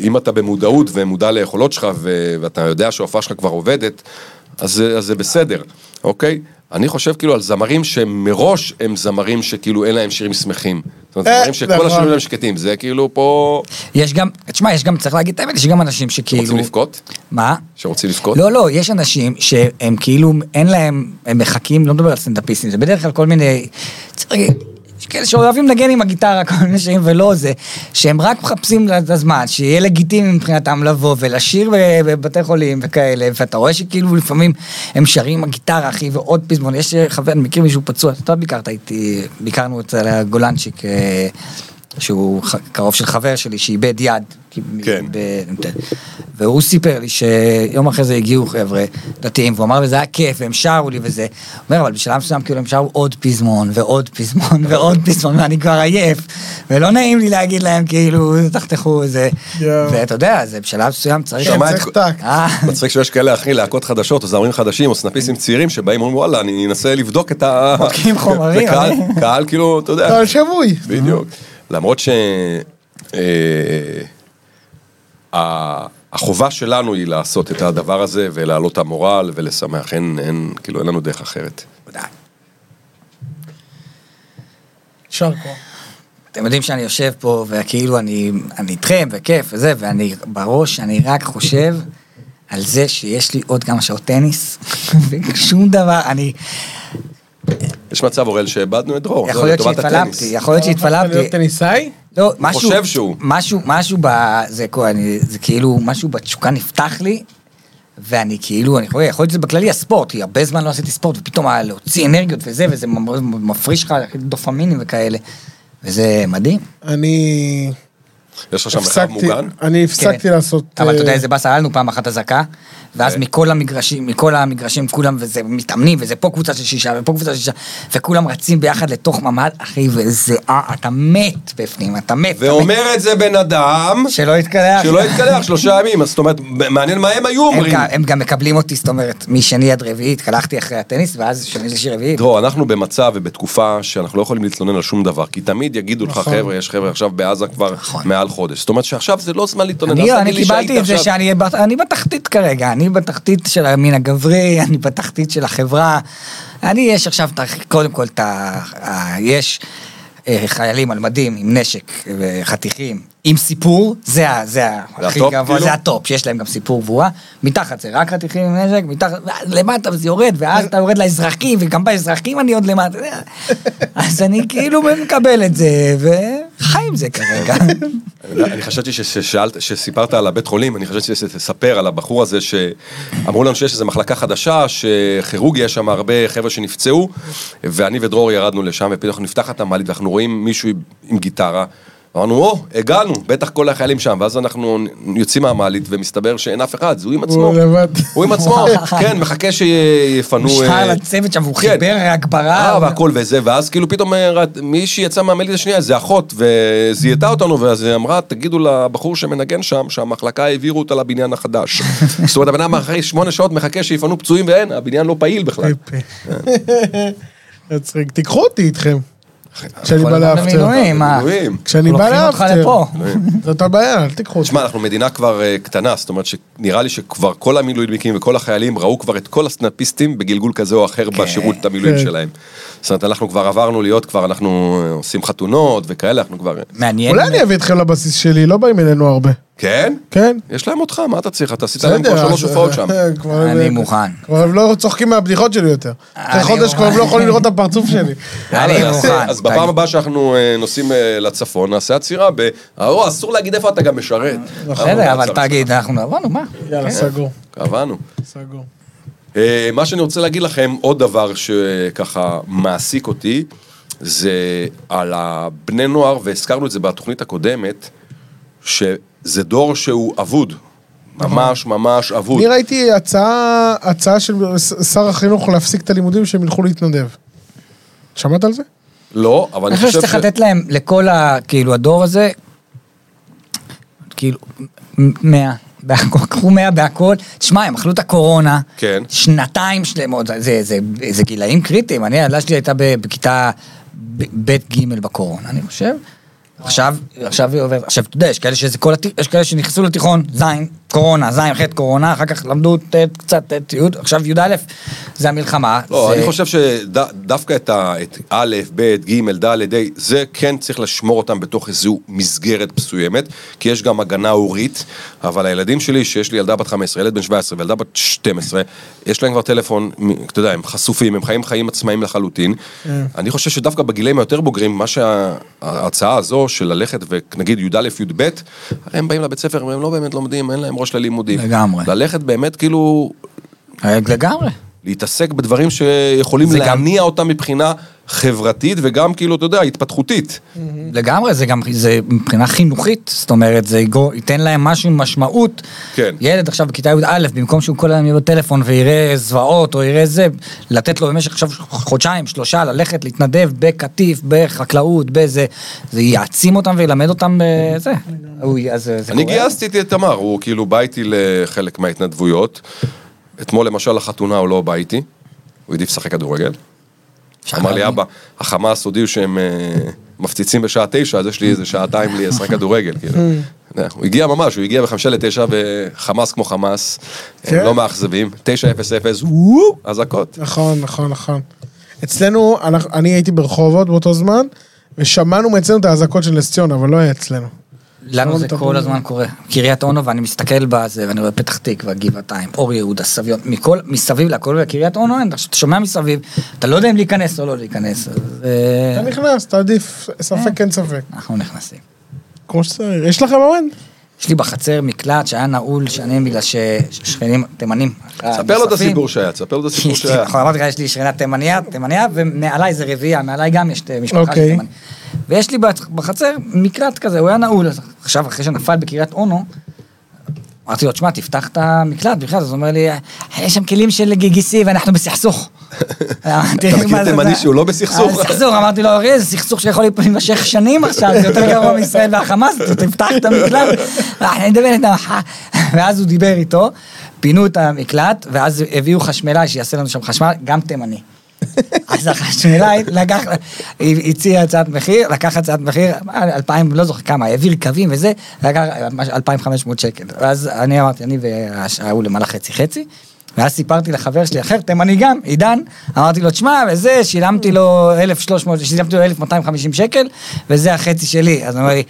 אם אתה במודעות ומודע ליכולות שלך ואתה יודע שההופעה שלך כבר עובדת, אז אז זה בסדר, אוקיי? אני חושב כאילו על זמרים שמראש הם זמרים שכאילו אין להם שירים שמחים. זאת אומרת, אה, זמרים שכל נכון. השירים שלהם שקטים, זה כאילו פה... יש גם, תשמע, יש גם, צריך להגיד את האמת, יש גם אנשים שכאילו... רוצים לבכות? מה? שרוצים לבכות? לא, לא, יש אנשים שהם כאילו, אין להם, הם מחכים, לא מדבר על סטנדאפיסטים, זה בדרך כלל כל מיני, צריך להגיד, כאלה שאוהבים לנגן עם הגיטרה, כל מיני שירים, ולא זה, שהם רק מחפשים את הזמן, שיהיה לגיטימי מבחינתם לבוא ולשיר בבתי חולים וכאלה, ואתה רואה שכאילו לפעמים הם שרים עם הגיטרה, אחי, ועוד פזמון, יש חבר, אני מכיר מישהו פצוע, אתה ביקרת איתי, ביקרנו אצל הגולנצ'יק, אה, שהוא ח- קרוב של חבר שלי שאיבד יד. כן. ב- והוא סיפר לי שיום אחרי זה הגיעו חבר'ה דתיים, והוא אמר, וזה היה כיף, והם שרו לי וזה. הוא אומר, אבל בשלב מסוים כאילו הם שרו עוד פזמון, ועוד פזמון, ועוד פזמון, ואני כבר עייף, ולא נעים לי להגיד להם, כאילו, תחתכו זה. יואו. ואתה יודע, זה בשלב מסוים צריך... כן, שמע את-. אה, מצחיק שיש כאלה אחי להקות חדשות, או זמרים חדשים, או סנאפיסטים צעירים, שבאים ואומרים וואלה, אני אנסה לבדוק את ה... בודקים חומרים, קהל כאילו, אתה יודע. קהל שבוי. בדיוק. למרות ש... אה, החובה שלנו היא לעשות את הדבר הזה ולהעלות את המורל ולשמח, אין, אין, כאילו, אין לנו דרך אחרת. ודאי. יישר כוח. אתם יודעים שאני יושב פה, וכאילו אני, אני איתכם, וכיף וזה, ואני בראש, אני רק חושב על זה שיש לי עוד כמה שעות טניס, ושום דבר, אני, יש מצב, אוראל, שאיבדנו את דרור. יכול להיות שהתפלפתי. יכול להיות אתה הפכת להיות שהתפלפתי. טניסאי? לא, משהו, חושב שהוא. משהו, משהו ב... זה, כל- אני, זה כאילו, משהו בתשוקה נפתח לי, ואני כאילו, אני יכול, יכול להיות שזה בכללי הספורט, כי הרבה זמן לא עשיתי ספורט, ופתאום היה להוציא אנרגיות וזה, וזה מפריש לך דופמינים וכאלה, וזה מדהים. אני יש לך שם מרחב מוגן? אני הפסקתי כן. לעשות... אבל אתה יודע אה, איזה באסה, היה לנו פעם אחת אזעקה, ואז כן. מכל המגרשים, מכל המגרשים כולם, וזה מתאמנים, וזה פה קבוצה של שישה, ופה קבוצה של שישה, וכולם רצים ביחד לתוך ממ"ד, אחי, וזה, אה, אתה מת בפנים, אתה מת. אתה מת. ואומר את זה בן אדם שלא יתקלח. שלא התקלח שלושה ימים, אז זאת אומרת, מעניין מה הם היו אומרים. הם גם מקבלים אותי, זאת אומרת, משני עד רביעי התקלחתי אחרי הטניס, ואז שני שלישי רביעי. דרור, אנחנו במצב ובתקופה שאנחנו לא יכולים להתלונן על שום דבר, כי תמיד יגידו לך, נכון. חבר'ה, יש חבר'ה עכשיו בעזה כבר נכון. מעל חודש. זאת אומרת שעכשיו זה לא זמן להתלונן. אני, אני קיבלתי את זה עכשיו- שאני אני בתחתית כרגע, אני בתחתית של המין הגברי, אני בתחתית של החברה. אני, יש עכשיו, ה- קודם כל. ה- יש אה, חיילים על מדים עם נשק וחתיכים עם סיפור, זה, ה- זה ה- זה הכי הטופ, גבוה, כאילו? זה הטופ, שיש להם גם סיפור גבורה. מתחת זה רק חתיכים עם נשק, מתחת, למטה וזה יורד, ואז אתה יורד לאזרחים, וגם באזרחים אני עוד למטה. אז אני כאילו מקבל את זה, ו... חי עם זה כרגע. אני חשבתי ששאלת, שסיפרת על הבית חולים, אני חשבתי שתספר על הבחור הזה שאמרו לנו שיש איזו מחלקה חדשה, שכירורגיה, יש שם הרבה חבר'ה שנפצעו, ואני ודרור ירדנו לשם, ופתאום אנחנו נפתח את המעלית ואנחנו רואים מישהו עם גיטרה. אמרנו, או, הגענו, בטח כל החיילים שם, ואז אנחנו יוצאים מהמעלית ומסתבר שאין אף אחד, זה הוא עם עצמו. הוא לבד. הוא עם עצמו, כן, מחכה שיפנו... הוא אה, שר לצוות שם, והוא כן. חיבר הגברה. אה, והכל וזה, ואז כאילו פתאום אה, מישהי יצאה מהמלית השנייה, זה אחות, וזיהתה אותנו, ואז היא אמרה, תגידו לבחור שמנגן שם, שהמחלקה העבירו אותה לבניין החדש. זאת אומרת, הבן אדם אחרי שמונה שעות מחכה שיפנו פצועים ואין, הבניין לא פעיל בכלל. מצחיק. תיקחו אותי איתכם. כשאני בא לאפטר. כשאני בא לאפטר. זאת הבעיה, אל תיקחו אותי. תשמע, אנחנו מדינה כבר אה, קטנה, זאת אומרת שנראה לי שכבר כל המילואימניקים וכל החיילים ראו כבר את כל הסטנדאפיסטים בגלגול כזה או אחר בשירות המילואים כן. שלהם. זאת אומרת, אנחנו כבר עברנו להיות, כבר אנחנו אה, עושים חתונות וכאלה, אנחנו כבר... מעניין. אולי אני אביא אתכם לבסיס שלי, לא באים אלינו הרבה. כן? כן? יש להם אותך, מה אתה צריך? אתה עשית להם בסדר, כבר שלוש הופעות שם. אני מוכן. כבר הם לא צוחקים מהבדיחות שלי יותר. אחרי חודש כבר הם לא. יכולים לראות את הפרצוף שלי. אני מוכן. אז בפעם הבאה שאנחנו אה, נוסעים אה, לצפון, נעשה עצירה ב... או, אסור להגיד איפה אתה גם משרת. בסדר, אבל תגיד, אנחנו עברנו, מה? יאללה, סגור. קבענו. סגור. אה, מה שאני רוצה להגיד לכם, עוד דבר שככה מעסיק אותי, זה על הבני נוער, והזכרנו את זה בתוכנית הקודמת, שזה דור שהוא אבוד. ממש ממש אבוד. אני ראיתי הצעה, הצעה של שר החינוך להפסיק את הלימודים שהם ילכו להתנדב. שמעת על זה? לא, אבל אני אני חושב חושב שצריך ש... לתת להם, לכל ה... כאילו, הדור הזה, כאילו, מאה. בהכל, קחו מאה בהכל. תשמע, הם אכלו את הקורונה. כן. שנתיים שלמות, זה, זה, זה, זה גילאים קריטיים. אני, הילדה שלי הייתה ב- בכיתה ב- ב' ג' בקורונה, אני חושב. עכשיו, עכשיו היא עוברת, עכשיו אתה יודע, יש כאלה שזה כל, הת... יש כאלה שנכנסו לתיכון, ז', קורונה, ז', ח', קורונה, אחר כך למדו ט', קצת ט', י', עכשיו י"א, זה המלחמה. לא, זה... אני חושב שדווקא את ה- את א', ב', ג', ד', ה', זה כן צריך לשמור אותם בתוך איזו מסגרת מסוימת, כי יש גם הגנה הורית, אבל הילדים שלי, שיש לי ילדה בת 15, ילד בן 17 וילדה בת 12, יש להם כבר טלפון, אתה יודע, הם חשופים, הם חיים חיים עצמאיים לחלוטין. אני חושב שדווקא בגילאים היותר בוגרים, מה שההצעה הזו של ללכת ונגיד י"א, י"ב, הם באים לבית ספר והם לא באמת לומדים, אין להם ראש ללימודים. לגמרי. ללכת באמת כאילו לגמרי. להתעסק בדברים שיכולים זה גם- להניע אותם מבחינה חברתית וגם כאילו, אתה יודע, התפתחותית. לגמרי, זה גם, זה מבחינה חינוכית, זאת אומרת, זה יגור, ייתן להם משהו עם משמעות. כן. ילד עכשיו בכיתה י"א, במקום שהוא כל היום יהיה בטלפון ויראה זוועות או יראה זה, לתת לו במשך עכשיו חודשיים, שלושה, ללכת, להתנדב בקטיף, בחקלאות, בזה, זה יעצים אותם וילמד אותם בזה. הוא- אז זה זה אני. גייסתי את תמר, הוא כאילו בא איתי לחלק מההתנדבויות. אתמול למשל לחתונה הוא לא בא איתי, הוא העדיף לשחק כדורגל. אמר לי, אבא, החמאס הודיעו שהם אה, מפציצים בשעה תשע, אז יש לי איזה שעתיים לי לשחק כדורגל, כאילו. הוא הגיע ממש, הוא הגיע בחמישה לתשע, וחמאס כמו חמאס, הם כן. לא מאכזבים, תשע אפס אפס, וואו, אזעקות. נכון, נכון, נכון. אצלנו, אני הייתי ברחובות באותו זמן, ושמענו מאצלנו את האזעקות של נס ציונה, אבל לא היה אצלנו. לנו זה כל. הזמן קורה. קריית אונו, ואני מסתכל בזה, ואני רואה פתח תקווה, גבעתיים, אור יהודה, סביון, מכל, מסביב לכל, קריית אונו, אין, אתה שומע מסביב, אתה לא יודע אם להיכנס או לא להיכנס. אז, אתה אה, נכנס, אתה עדיף, ספק כן ספק. אנחנו נכנסים. כמו שצריך. יש לכם אמן? יש לי בחצר מקלט שהיה נעול שנים בגלל ששכנים תימנים. ספר לו את הסיפור שהיה, ספר לו את הסיפור יש לי, שהיה. נכון, אמרתי לך, יש לי שכנה תימניה, תימניה, ומעליי זה רביעייה, מעליי גם יש משפחה של אוקיי. תימנים. ויש לי בח- בחצר מקלט כזה, הוא היה נעול. עכשיו, אחרי שנפל בקריית אונו, אמרתי לו, תשמע, תפתח את המקלט בכלל, אז הוא אומר לי, יש שם כלים של גיגיסי ואנחנו בסכסוך. אמרתי, אתה מכיר "מה זה, תימני זה?" שהוא לא בסכסוך? אה, סכסוך, אמרתי לו, אריה, זה סכסוך שיכול להימשך שנים עכשיו, זה יותר גרוע מישראל והחמאס, תפתח את המקלט, "אה, אני מדבר איתם, ואז הוא דיבר איתו, פינו את המקלט, ואז הביאו חשמלאי שיעשה לנו שם חשמל, גם תימני. אז החשמלאי לקח, הציע הצעת מחיר, לקח הצעת מחיר, אלפיים, לא זוכר כמה, העביר קווים וזה, לקח ממש 2,500 שקל. ואז אני אמרתי, אני וההוא למעלה חצי חצי. ואז סיפרתי לחבר שלי אחר, תימני גם, עידן, אמרתי לו, תשמע, וזה, שילמתי לו 1,300, שילמתי לו 1,250 שקל, וזה החצי שלי. אז הוא אומר לי,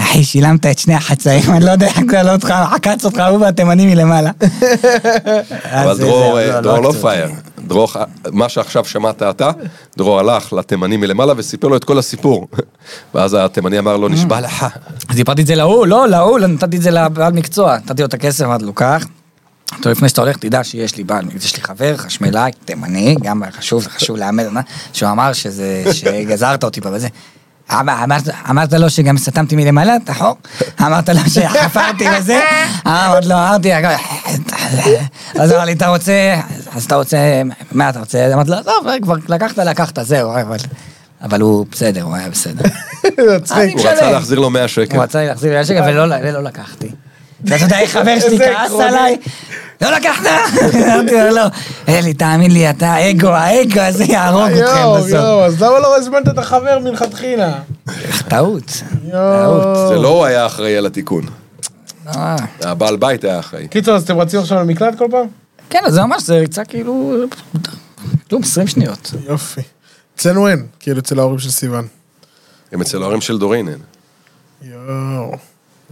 אחי, שילמת את שני החצאים, אני לא יודע איך לעלות אותך, עקץ אותך, הוא והתימני מלמעלה. אבל אז דרור, זה- אה, דרור לא פראייר. דרור, מה שעכשיו שמעת אתה, דרור הלך לתימני מלמעלה וסיפר לו את כל הסיפור. ואז התימני אמר לו, נשבע לך. אז סיפרתי את זה להוא, לא, להוא, לא, נתתי את זה לבעל מקצוע. נתתי לו את הכסף, אמרתי לו, קח. טוב, לפני שאתה הולך, תדע שיש לי בעל, יש לי חבר, חשמלאי, תימני, גם חשוב, זה חשוב לאמר, שהוא אמר שזה, שגזרת אותי פה וזה. אמר- אמרת, אמרת לו שגם סתמתי מלמעלה את החור? אמרת לו שחפרתי וזה? אמרתי לו, אמרתי, אז אמר לי, אתה רוצה, אז אתה רוצה, מה אתה רוצה? אמרתי לו, עזוב, כבר לקחת, לקחת, זהו, אבל, אבל הוא בסדר, הוא היה בסדר. הוא רצה להחזיר לו 100 שקל. הוא רצה להחזיר לי 100 שקל ולא לקחתי. ואתה יודע איך חבר שלי כעס. עליי? לא לקחת? אמרתי לו, לא. אלי, תאמין לי, אתה אגו, האגו הזה יהרוג אתכם יואו, בסוף. יואו, אז למה לא הזמנת את החבר מלכתחילה? טעות. יואו. זה לא הוא היה אחראי על התיקון. אה. הבעל בית היה אחראי. קיצור, אז אתם רצים עכשיו למקלט כל פעם? כן, זה ממש, זה ריצה כאילו... כלום, 20 שניות. יופי. אצלנו אין, כאילו אצל ההורים של סיוון. הם אצל ההורים של דורין אין. יואו,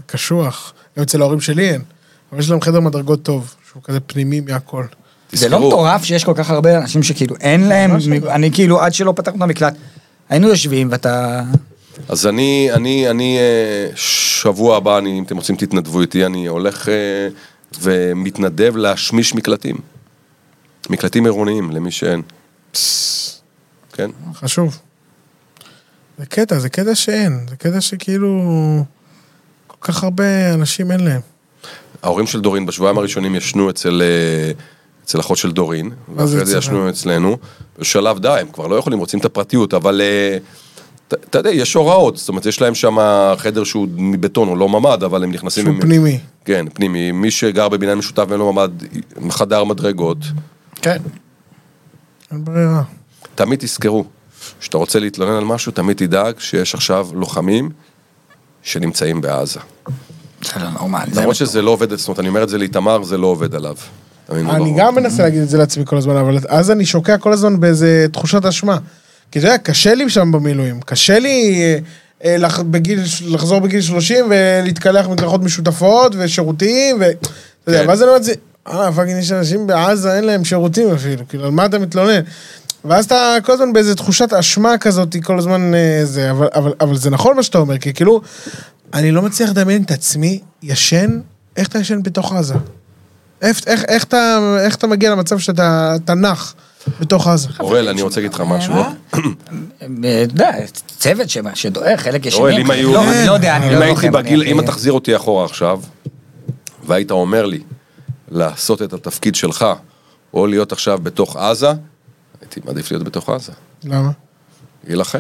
קשוח. גם אצל ההורים שלי אין. אבל יש להם חדר מדרגות טוב, שהוא כזה פנימי מהכל. זה לא מטורף שיש כל כך הרבה אנשים שכאילו אין להם, לא. אני כאילו עד שלא פתחנו את המקלט, היינו יושבים ואתה... אז אני, אני, אני, אה, שבוע הבא, אני, אם אתם רוצים תתנדבו איתי, אני הולך אה, ומתנדב להשמיש מקלטים. מקלטים עירוניים, למי שאין. כן? חשוב. זה קטע, זה קטע שאין. זה קטע שכאילו... כך הרבה אנשים אין להם. ההורים של דורין בשבועיים הראשונים ישנו אצל, אה, אצל אחות של דורין, ואחרי זה? ישנו אצלנו. בשלב די, הם כבר לא יכולים, רוצים את הפרטיות, אבל אה, אתה יודע, יש הוראות, זאת אומרת, יש להם שם חדר שהוא מבטון, הוא לא ממ"ד, אבל הם נכנסים... שהוא עם- פנימי. כן, פנימי. מי שגר בבניין משותף ואין לו ממ"ד, חדר מדרגות. כן. אין ברירה. תמיד תזכרו, כשאתה רוצה להתלונן על משהו, תמיד תדאג שיש עכשיו לוחמים שנמצאים בעזה. זה לא נורמלי. זה למרות שזה לא עובד, זאת אומרת, אני אומר את זה לאיתמר, זה לא עובד עליו. אני לא- גם מנסה להגיד את זה לעצמי כל הזמן, אבל אז אני שוקע כל הזמן באיזה תחושת אשמה. כי אתה יודע, קשה לי שם במילואים. קשה לי אה, אה, לח- בגיל, לחזור בגיל 30 ולהתקלח מקלחות משותפות ושירותים, ו... אתה יודע, כן. ואז אני אומר את זה, אה, fucking, יש אנשים בעזה, אין להם שירותים אפילו, כאילו, על מה אתה מתלונן? ואז אתה כל הזמן באיזה תחושת אשמה כזאת, כל הזמן אה, זה, אבל, אבל, אבל זה נכון מה שאתה אומר, כי כאילו, אני לא מצליח לדמיין את עצמי ישן, איך אתה ישן בתוך עזה? איך, איך, איך, אתה, איך אתה מגיע למצב שאתה אתה נח בתוך עזה? אוראל, אני רוצה להגיד לך משהו. אה? אתה יודע, צוות ש- שדועך, חלק ישנים. אוראל, אם היו... לא, אני לא יודע, אני לא אם הייתי לוחם, אם אתה תחזיר אותי אחורה עכשיו, והיית אומר לי לעשות את התפקיד שלך, או להיות עכשיו בתוך עזה, הייתי מעדיף להיות בתוך עזה. למה? להילחם.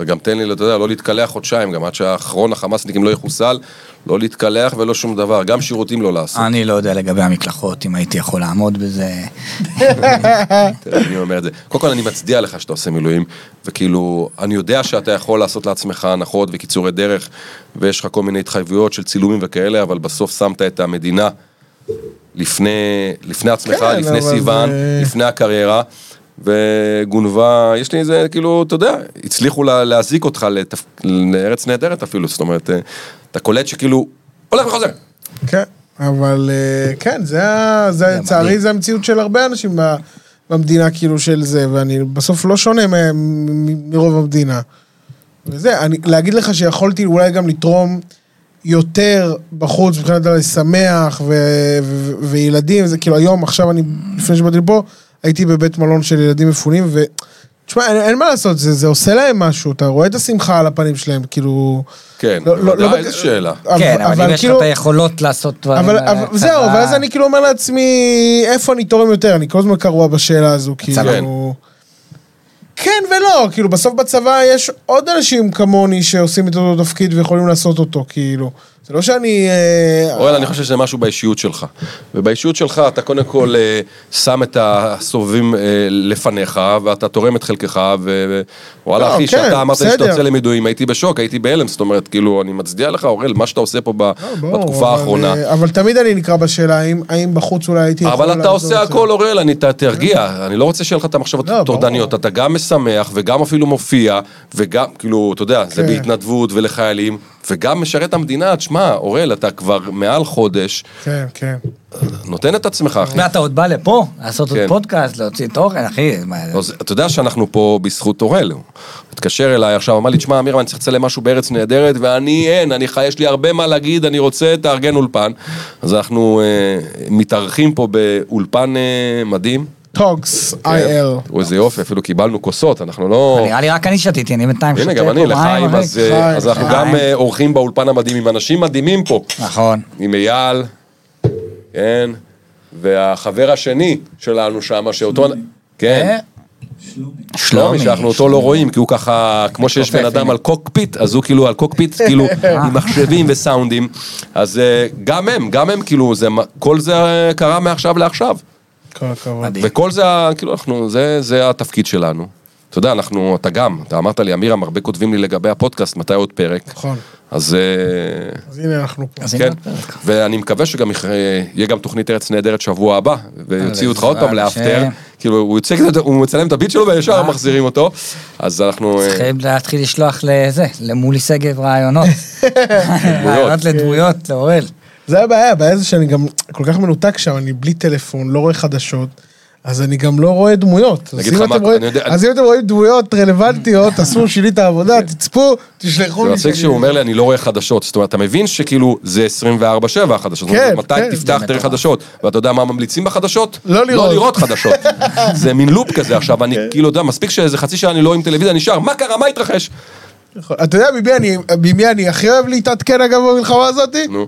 וגם תן לי, אתה יודע, לא להתקלח חודשיים, גם עד שהאחרון החמאסניקים לא יחוסל, לא להתקלח ולא שום דבר, גם שירותים לא לעשות. אני לא יודע לגבי המקלחות, אם הייתי יכול לעמוד בזה. תראה, אני אומר את זה. קודם כל אני מצדיע לך שאתה עושה מילואים, וכאילו, אני יודע שאתה יכול לעשות לעצמך הנחות וקיצורי דרך, ויש לך כל מיני התחייבויות של צילומים וכאלה, אבל בסוף שמת את המדינה לפני, לפני עצמך, כן, לפני סיוון, זה- לפני הקריירה, וגונבה, יש לי איזה, כאילו, אתה יודע, הצליחו לה, להזיק אותך לתפ... לארץ נהדרת אפילו, זאת אומרת, אה, אתה קולט שכאילו, הולך וחוזר. כן, אבל אה, כן, זה, זה לצערי. זה המציאות של הרבה אנשים במדינה כאילו של זה, ואני בסוף לא שונה מ- מ- מרוב המדינה. וזה, אני, להגיד לך שיכולתי אולי גם לתרום יותר בחוץ, מבחינת לשמח ו, ו, וילדים, זה כאילו היום, עכשיו אני, לפני שבאתי לפה, הייתי בבית מלון של ילדים מפונים, ו... תשמע, אין, אין מה לעשות, זה, זה עושה להם משהו, אתה רואה את השמחה על הפנים שלהם, כאילו... כן, לא- לא- לא איזה שאלה. כן, אבל אם יש לך את היכולות לעשות דברים... אבל, אה, אבל זהו, צבא- ואז אני כאילו אומר לעצמי, איפה אני תורם יותר? אני כל הזמן קרוע בשאלה הזו, כאילו... כן ולא, כאילו בסוף בצבא יש עוד אנשים כמוני שעושים את אותו תפקיד ויכולים לעשות אותו, כאילו. זה לא שאני... אה, אורן, אני חושב שזה משהו באישיות שלך. ובאישיות שלך אתה קודם כל אה, שם את הסובבים אה, לפניך, ואתה תורם את חלקך, ווואלה לא, אחי, כן, כשאתה אמרת לי שאתה. יוצא למילואים, הייתי בשוק, הייתי בהלם, זאת אומרת, כאילו, אני מצדיע לך, אורל, מה שאתה עושה פה לא, בתקופה האחרונה. אבל תמיד אני נקרא בשאלה, האם- בחוץ אולי הייתי יכול אבל אתה עושה. הכל, אוראל, אני תרגיע, אני לא רוצה שיהיה לך את המחשבות לא. הטורדניות, אתה גם משמח וגם אפילו מופיע, וגם, כאילו, אתה יודע, זה כן. בהתנדבות ולחיילים, וגם משרת המדינה, תשמע, אוראל, אתה כבר מעל חודש, כן, כן. נותן את עצמך, אחי. ואתה עוד בא לפה, לעשות עוד כן. פודקאסט, להוציא תוכן, אחי. אתה יודע שאנחנו פה בזכות אוראל. התקשר אליי עכשיו, אמר לי, תשמע, אמיר, אני צריך לצלם משהו בארץ נהדרת, ואני אין, אני חי, יש לי הרבה מה להגיד, אני רוצה, תארגן אולפן. אז אנחנו אה, מתארחים פה באולפן אה, מדהים. טוגס, כן. תראו איזה יופי, אפילו קיבלנו כוסות, אנחנו לא... נראה לי רק אני שתיתי, אני בינתיים הנה, שותה גם פה אני, לחיים. אז, אה, אז אנחנו. גם אה, אורחים באולפן המדהים עם אנשים מדהימים פה. נכון. עם אייל, כן, והחבר השני שלנו שם, שאותו... כן. אה? שלומי, שאנחנו אותו לא רואים, כי הוא ככה, כמו שיש בן אדם הנה. על קוקפיט, אז הוא כאילו על קוקפיט, כאילו, עם מחשבים וסאונדים. אז גם הם, גם הם, כאילו, כל זה קרה מעכשיו לעכשיו. כל הכבוד. מדהים. וכל זה, כאילו, אנחנו, זה, זה התפקיד שלנו. אתה יודע, אנחנו, אתה גם, אתה אמרת לי, אמירם, הרבה כותבים לי לגבי הפודקאסט, מתי עוד פרק? נכון. אז אה, אז הנה אנחנו פה. אז הנה כן, עוד פרק. ואני מקווה שגם יכ- יהיה גם תוכנית ארץ נהדרת שבוע הבא, ויוציאו אותך עוד פעם לאפטר. כאילו הוא יוצא כזה, הוא מצלם את הביט שלו וישר אה. מחזירים אותו, אז אנחנו, אה, צריכים להתחיל לשלוח לזה, למולי שגב רעיונות. רעיונות לדמויות, לאורל. זה הבעיה, הבעיה זה שאני גם כל כך מנותק שם, אני בלי טלפון, לא רואה חדשות. אז אני גם לא רואה דמויות. אז אם אתם רואים- אני יודע- אז אם אתם רואים דמויות רלוונטיות, תעשו שלי את העבודה, תצפו, תשלחו זה לי. מצחיק שאני- שהוא אומר לי אני לא רואה חדשות, זאת אומרת אתה מבין שכאילו זה 24/7 החדשות, כן, מתי כן. תפתח תראה חדשות, ואתה יודע מה ממליצים בחדשות? לא לראות. לא לראות חדשות, זה מין לופ כזה עכשיו, אני כאילו יודע, מספיק שאיזה חצי שעה אני לא עם טלוויזיה, נשאר, מה קרה, מה התרחש? אתה יודע אני- ממי אני הכי אוהב להתעדכן אגב במלחמה הזאתי? נו,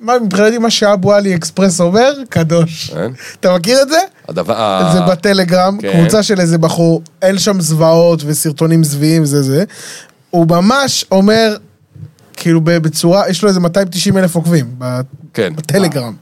מה מבחינתי מה שאבו עלי אקספרס אומר, קדוש. כן. אתה מכיר את זה? הדבר, זה בטלגרם, כן. קבוצה של איזה בחור, אין שם זוועות וסרטונים זוועים זה זה. הוא ממש אומר, כאילו בצורה, יש לו איזה 290 אלף עוקבים כן. בטלגרם.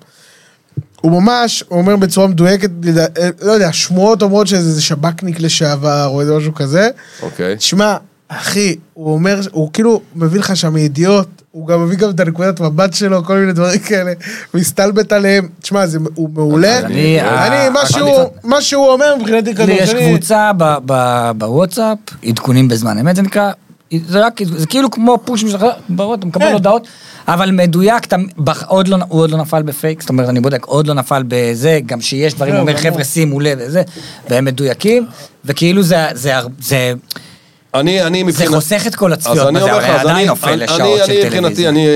הוא ממש אומר בצורה מדויקת, אה, לא יודע, שמועות אומרות שזה שב"כניק לשעבר או איזה משהו כזה. אוקיי. שמע, אחי, הוא אומר, הוא כאילו מביא לך שם ידיעות, הוא גם מביא גם את הנקודת מבט שלו, כל מיני דברים כאלה, מסתלבט עליהם. תשמע, זה, הוא מעולה. אני- אה, מה שהוא, אומר מבחינתי כדור יש שני. קבוצה בוואטסאפ, עדכונים בזמן אמת זה נקרא, זה רק, זה כאילו כמו פוש משחרר, ברור, אתה מקבל כן. הודעות, אבל מדויק, אתה, בח- עוד לא, הוא עוד לא נפל בפייק, זאת אומרת, אני בודק, עוד לא נפל בזה, גם שיש דברים, לא, הוא אומר. חבר'ה, שימו לב, והם מדויקים, וכאילו זה, זה, הר- זה, אני, אני זה מבחינת... חוסך את כל הצפיות, אני בזה, הרי עדיין אני, נופל אני, לשעות אני, של אני, מבחינתי, טלוויזיה. אני,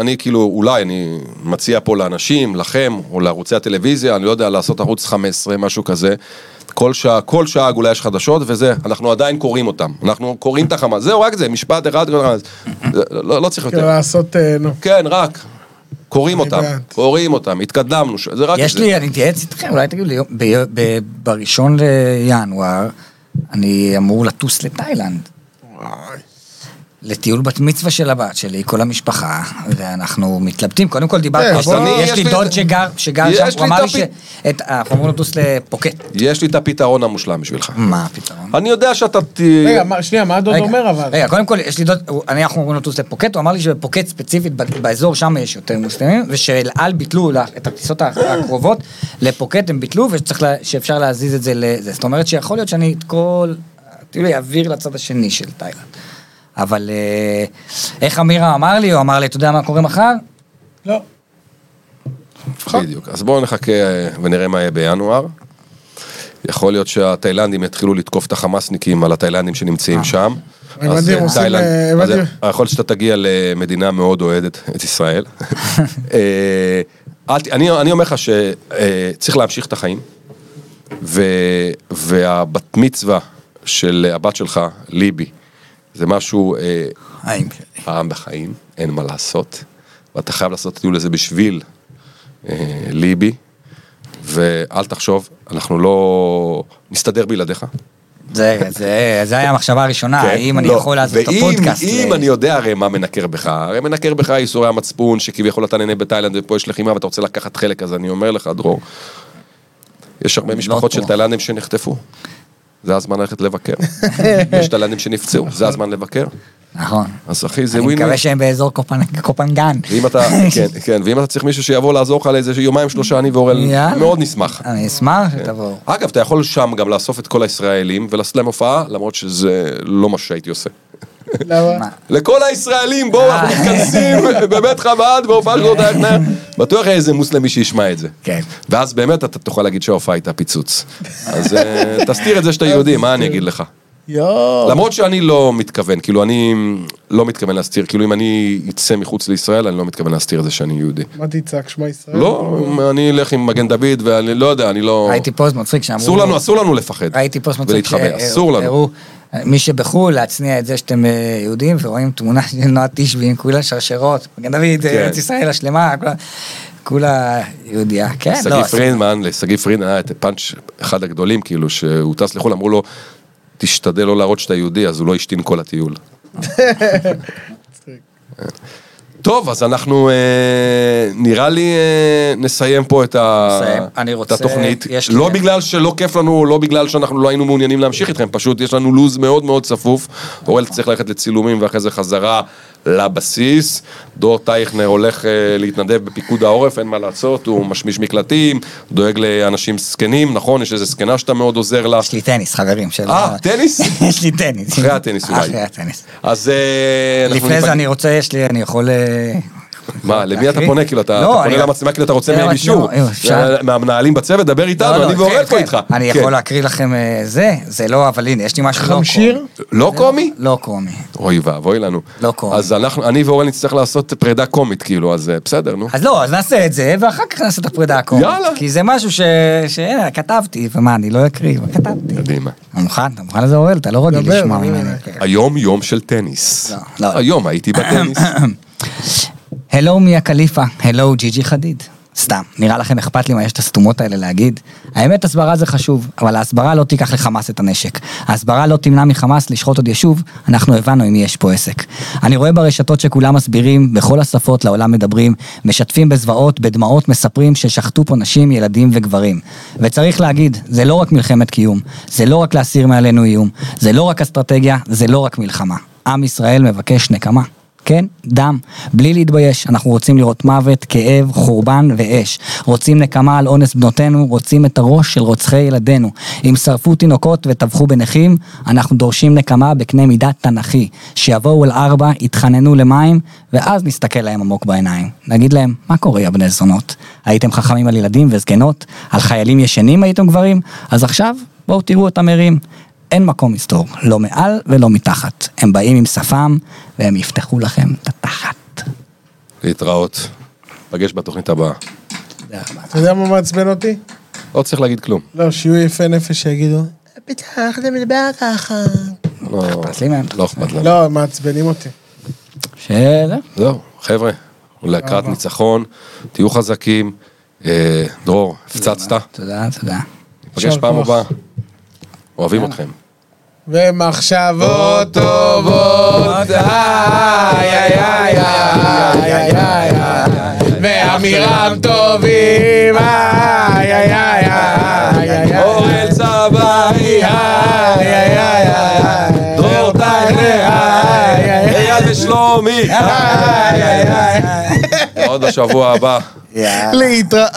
אני כאילו, אולי, אני מציע פה לאנשים, לכם, או לערוצי הטלוויזיה, אני לא יודע, לעשות ערוץ 15, משהו כזה. כל שעה, כל שעה אולי יש חדשות, וזה, אנחנו עדיין קוראים אותם. אנחנו קוראים את החמה, זהו, רק זה, משפט אחד, זה- לא, לא צריך כאילו יותר. לעשות, אה, נו. כן, רק. קוראים אותם. קוראים אותם, התקדמנו, זה רק יש זה. לי, אני אתייעץ איתכם, אולי תגידו לי, בראשון לינואר, אני אמור לטוס לתאילנד. לטיול בת מצווה של הבת שלי, כל המשפחה, ואנחנו מתלבטים, קודם כל כן, דיברתי, יש בוא- לי- יש יש לי דוד שגר שגר יש שם, הוא אמר לי ש... אנחנו אמורים לטוס לפוקט. יש לי את הפתרון המושלם בשבילך. מה הפתרון? אני יודע שאתה ת... רגע, מה- שנייה, מה הדוד אומר אבל? רגע, קודם כל, יש לי דוד, אני, אנחנו אמורים לטוס לפוקט, הוא אמר לי שבפוקט ספציפית, באזור שם יש יותר מוסלמים, ושאל על ביטלו את הטיסות הקרובות, לפוקט הם ביטלו, ושצריך, לה- שאפשר להזיז את זה לזה. זאת אומרת שיכול להיות שאני את כל, כאילו, אעביר לצד השני של תאילנד. אבל אה, איך אמירה אמר לי, הוא אמר לי, אתה יודע מה קורה מחר? לא. בדיוק. אז בואו נחכה אה, ונראה מה יהיה בינואר. יכול להיות שהתאילנדים יתחילו לתקוף את החמאסניקים על התאילנדים שנמצאים שם. אז, אה, אה, אז. יכול להיות שאתה תגיע למדינה מאוד אוהדת את ישראל. אני אני אומר לך שצריך להמשיך את החיים, והבת מצווה של הבת שלך, ליבי, זה משהו, אה, שלי. פעם בחיים, אין מה לעשות, ואתה חייב לעשות את הטיול הזה בשביל אה, ליבי, ואל תחשוב, אנחנו לא נסתדר בלעדיך. זה, זה, זה היה המחשבה הראשונה, כן? האם אני לא. יכול לעשות את ואם- הפודקאסט. אם ל- אני יודע הרי מה מנקר בך, הרי מנקר בך ייסורי המצפון, שכביכול אתה נהנה בתאילנד ופה יש לחימה ואתה רוצה לקחת חלק, אז אני אומר לך, דרור, יש הרבה משפחות של פה. תאילנדים שנחטפו. זה הזמן ללכת לבקר. יש תאילנדים שנפצעו, זה הזמן לבקר. נכון. אז אחי, זה אני ווין מקווה שהם באזור קופנ- קופנגן. ואם אתה, כן, כן, ואם אתה צריך מישהו שיבוא לעזור לך לאיזה יומיים שלושה, אני ואורל. מאוד נשמח. אני אשמח שתבואו. אגב, אתה יכול שם גם לאסוף את כל הישראלים ולעשות להם הופעה, למרות שזה לא מה שהייתי עושה. למה? מה? לכל הישראלים, בואו, אנחנו אה. מתכנסים בבית חב"ד בהופעה של דוד אייכנר. בטוח איזה מוסלמי שישמע את זה. כן. ואז באמת אתה תוכל להגיד שההופעה הייתה פיצוץ. אז אה, תסתיר את זה שאתה יהודי, מה אני אגיד לך? יואו. למרות שאני לא מתכוון, כאילו אני לא מתכוון להסתיר, כאילו אם אני אצא מחוץ לישראל, אני לא מתכוון להסתיר את זה שאני יהודי. מה תצעק שמע ישראל? לא, אני אלך עם מגן דוד, ואני לא יודע, אני לא... ראיתי פוסט מצחיק שאמרו... אסור לנו, אסור לנו לפחד. ראיתי פוסט מצחיק ולהתחבא, אסור לנו. מי שבחו"ל להצניע את זה שאתם אה, יהודים ורואים תמונה של נועה תשבי עם כולה שרשרות. מגן דוד, כן. ארץ ישראל השלמה, כולה- כולה יהודייה. כן, שגיא לא, פרידמן, לשגיא פרידמן היה את הפאנץ' אחד הגדולים, כאילו, שהוא טס לחו"ל, אמרו לו, תשתדל לא להראות שאתה יהודי, אז הוא לא השתין כל הטיול. טוב, אז אנחנו, אה, נראה לי, אה, נסיים פה את, ה... נסיים. אני את רוצה- התוכנית. יש לי- לא בגלל שלא כיף לנו, לא בגלל שאנחנו לא היינו מעוניינים להמשיך איתכם, פשוט יש לנו לו"ז מאוד מאוד צפוף. אורל צריך ללכת לצילומים ואחרי זה חזרה לבסיס. דור טייכנר הולך אה, להתנדב בפיקוד העורף, אין מה לעשות, הוא משמיש מקלטים, דואג לאנשים זקנים, נכון? יש איזה זקנה שאתה מאוד עוזר לה. יש לי טניס, חברים. אה, טניס? יש לי טניס. אחרי הטניס אולי. אחרי הטניס. אז אה, לפני זה אני רוצה, יש לי, אני יכול... אה, מה, למי אתה? פונה? כאילו, אתה לא, פונה אני- למצלמה כאילו אתה רוצה לא, מהם לא, אישור. לא, אפשר? מהמנהלים בצוות, דבר לא, איתנו, לא, אני כן, ואורל פה כן. איתך. אני כן. יכול להקריא לכם אה, זה, זה לא, אבל הנה, יש לי משהו לא קומי. חמשיר? לא קומי? לא קומי. אוי ואבוי לנו. לא קומי. אז אנחנו, אני ואורל נצטרך לעשות פרידה קומית, כאילו, אז אה, בסדר, נו. אז לא, אז נעשה את זה, ואחר כך נעשה את הפרידה הקומית. יאללה. כי זה משהו ש... שהנה, כתבתי, ומה, אני לא אקריא, אבל כתבתי. קדימה. אתה מוכן? אתה מוכן לזה אורל? אתה לא רגיל לשמוע. ממני. היום יום של טניס. לא, לא. היום הייתי בטניס. הלו מיה קליפה, הלו ג'י ג'י חדיד. סתם, נראה לכם אכפת לי מה יש את הסתומות האלה להגיד? האמת, הסברה זה חשוב, אבל ההסברה לא תיקח לחמאס את הנשק. ההסברה לא תמנע מחמאס לשחוט עוד יישוב, אנחנו הבנו עם מי יש פה עסק. אני רואה ברשתות שכולם מסבירים, בכל השפות לעולם מדברים, משתפים בזוועות, בדמעות מספרים ששחטו פה נשים, ילדים וגברים. וצריך להגיד, זה לא רק מלחמת קיום, זה לא רק להסיר מעלינו איום, זה לא רק אסטרטגיה, זה לא רק מלחמה. עם ישראל מבקש נקמה. כן, דם, בלי להתבייש. אנחנו רוצים לראות מוות, כאב, חורבן ואש. רוצים נקמה על אונס בנותינו, רוצים את הראש של רוצחי ילדינו. אם שרפו תינוקות וטבחו בנכים, אנחנו דורשים נקמה בקנה מידה תנכי. שיבואו אל ארבע, יתחננו למים, ואז נסתכל להם עמוק בעיניים. נגיד להם, מה קורה יא בני זונות? הייתם חכמים על ילדים וזקנות? על חיילים ישנים הייתם גברים? אז עכשיו, בואו תראו אותם ערים. אין מקום מסתור, לא מעל ולא מתחת. הם באים עם שפם, והם יפתחו לכם את התחת. להתראות. פגש בתוכנית הבאה. אתה יודע מה מעצבן אותי? לא צריך להגיד כלום. לא, שיהיו יפי נפש שיגידו, בטח, אתה מדבר ככה. לא אכפת לי מהם. לא אכפת לנו. לא, הם מעצבנים אותי. שזה. זהו, חבר'ה, לקראת ניצחון, תהיו חזקים. אה, דרור, הפצצת, תודה, תודה. נפגש פעם. הבאה. אוהבים אתכם. ומחשבות טובות, איי איי איי איי איי איי איי ואמירם טובים, איי איי איי איי איי איי אורל צבאי, איי איי איי איי דרור טיילר, אייל ושלומי, איי איי איי עוד השבוע הבא. להתראות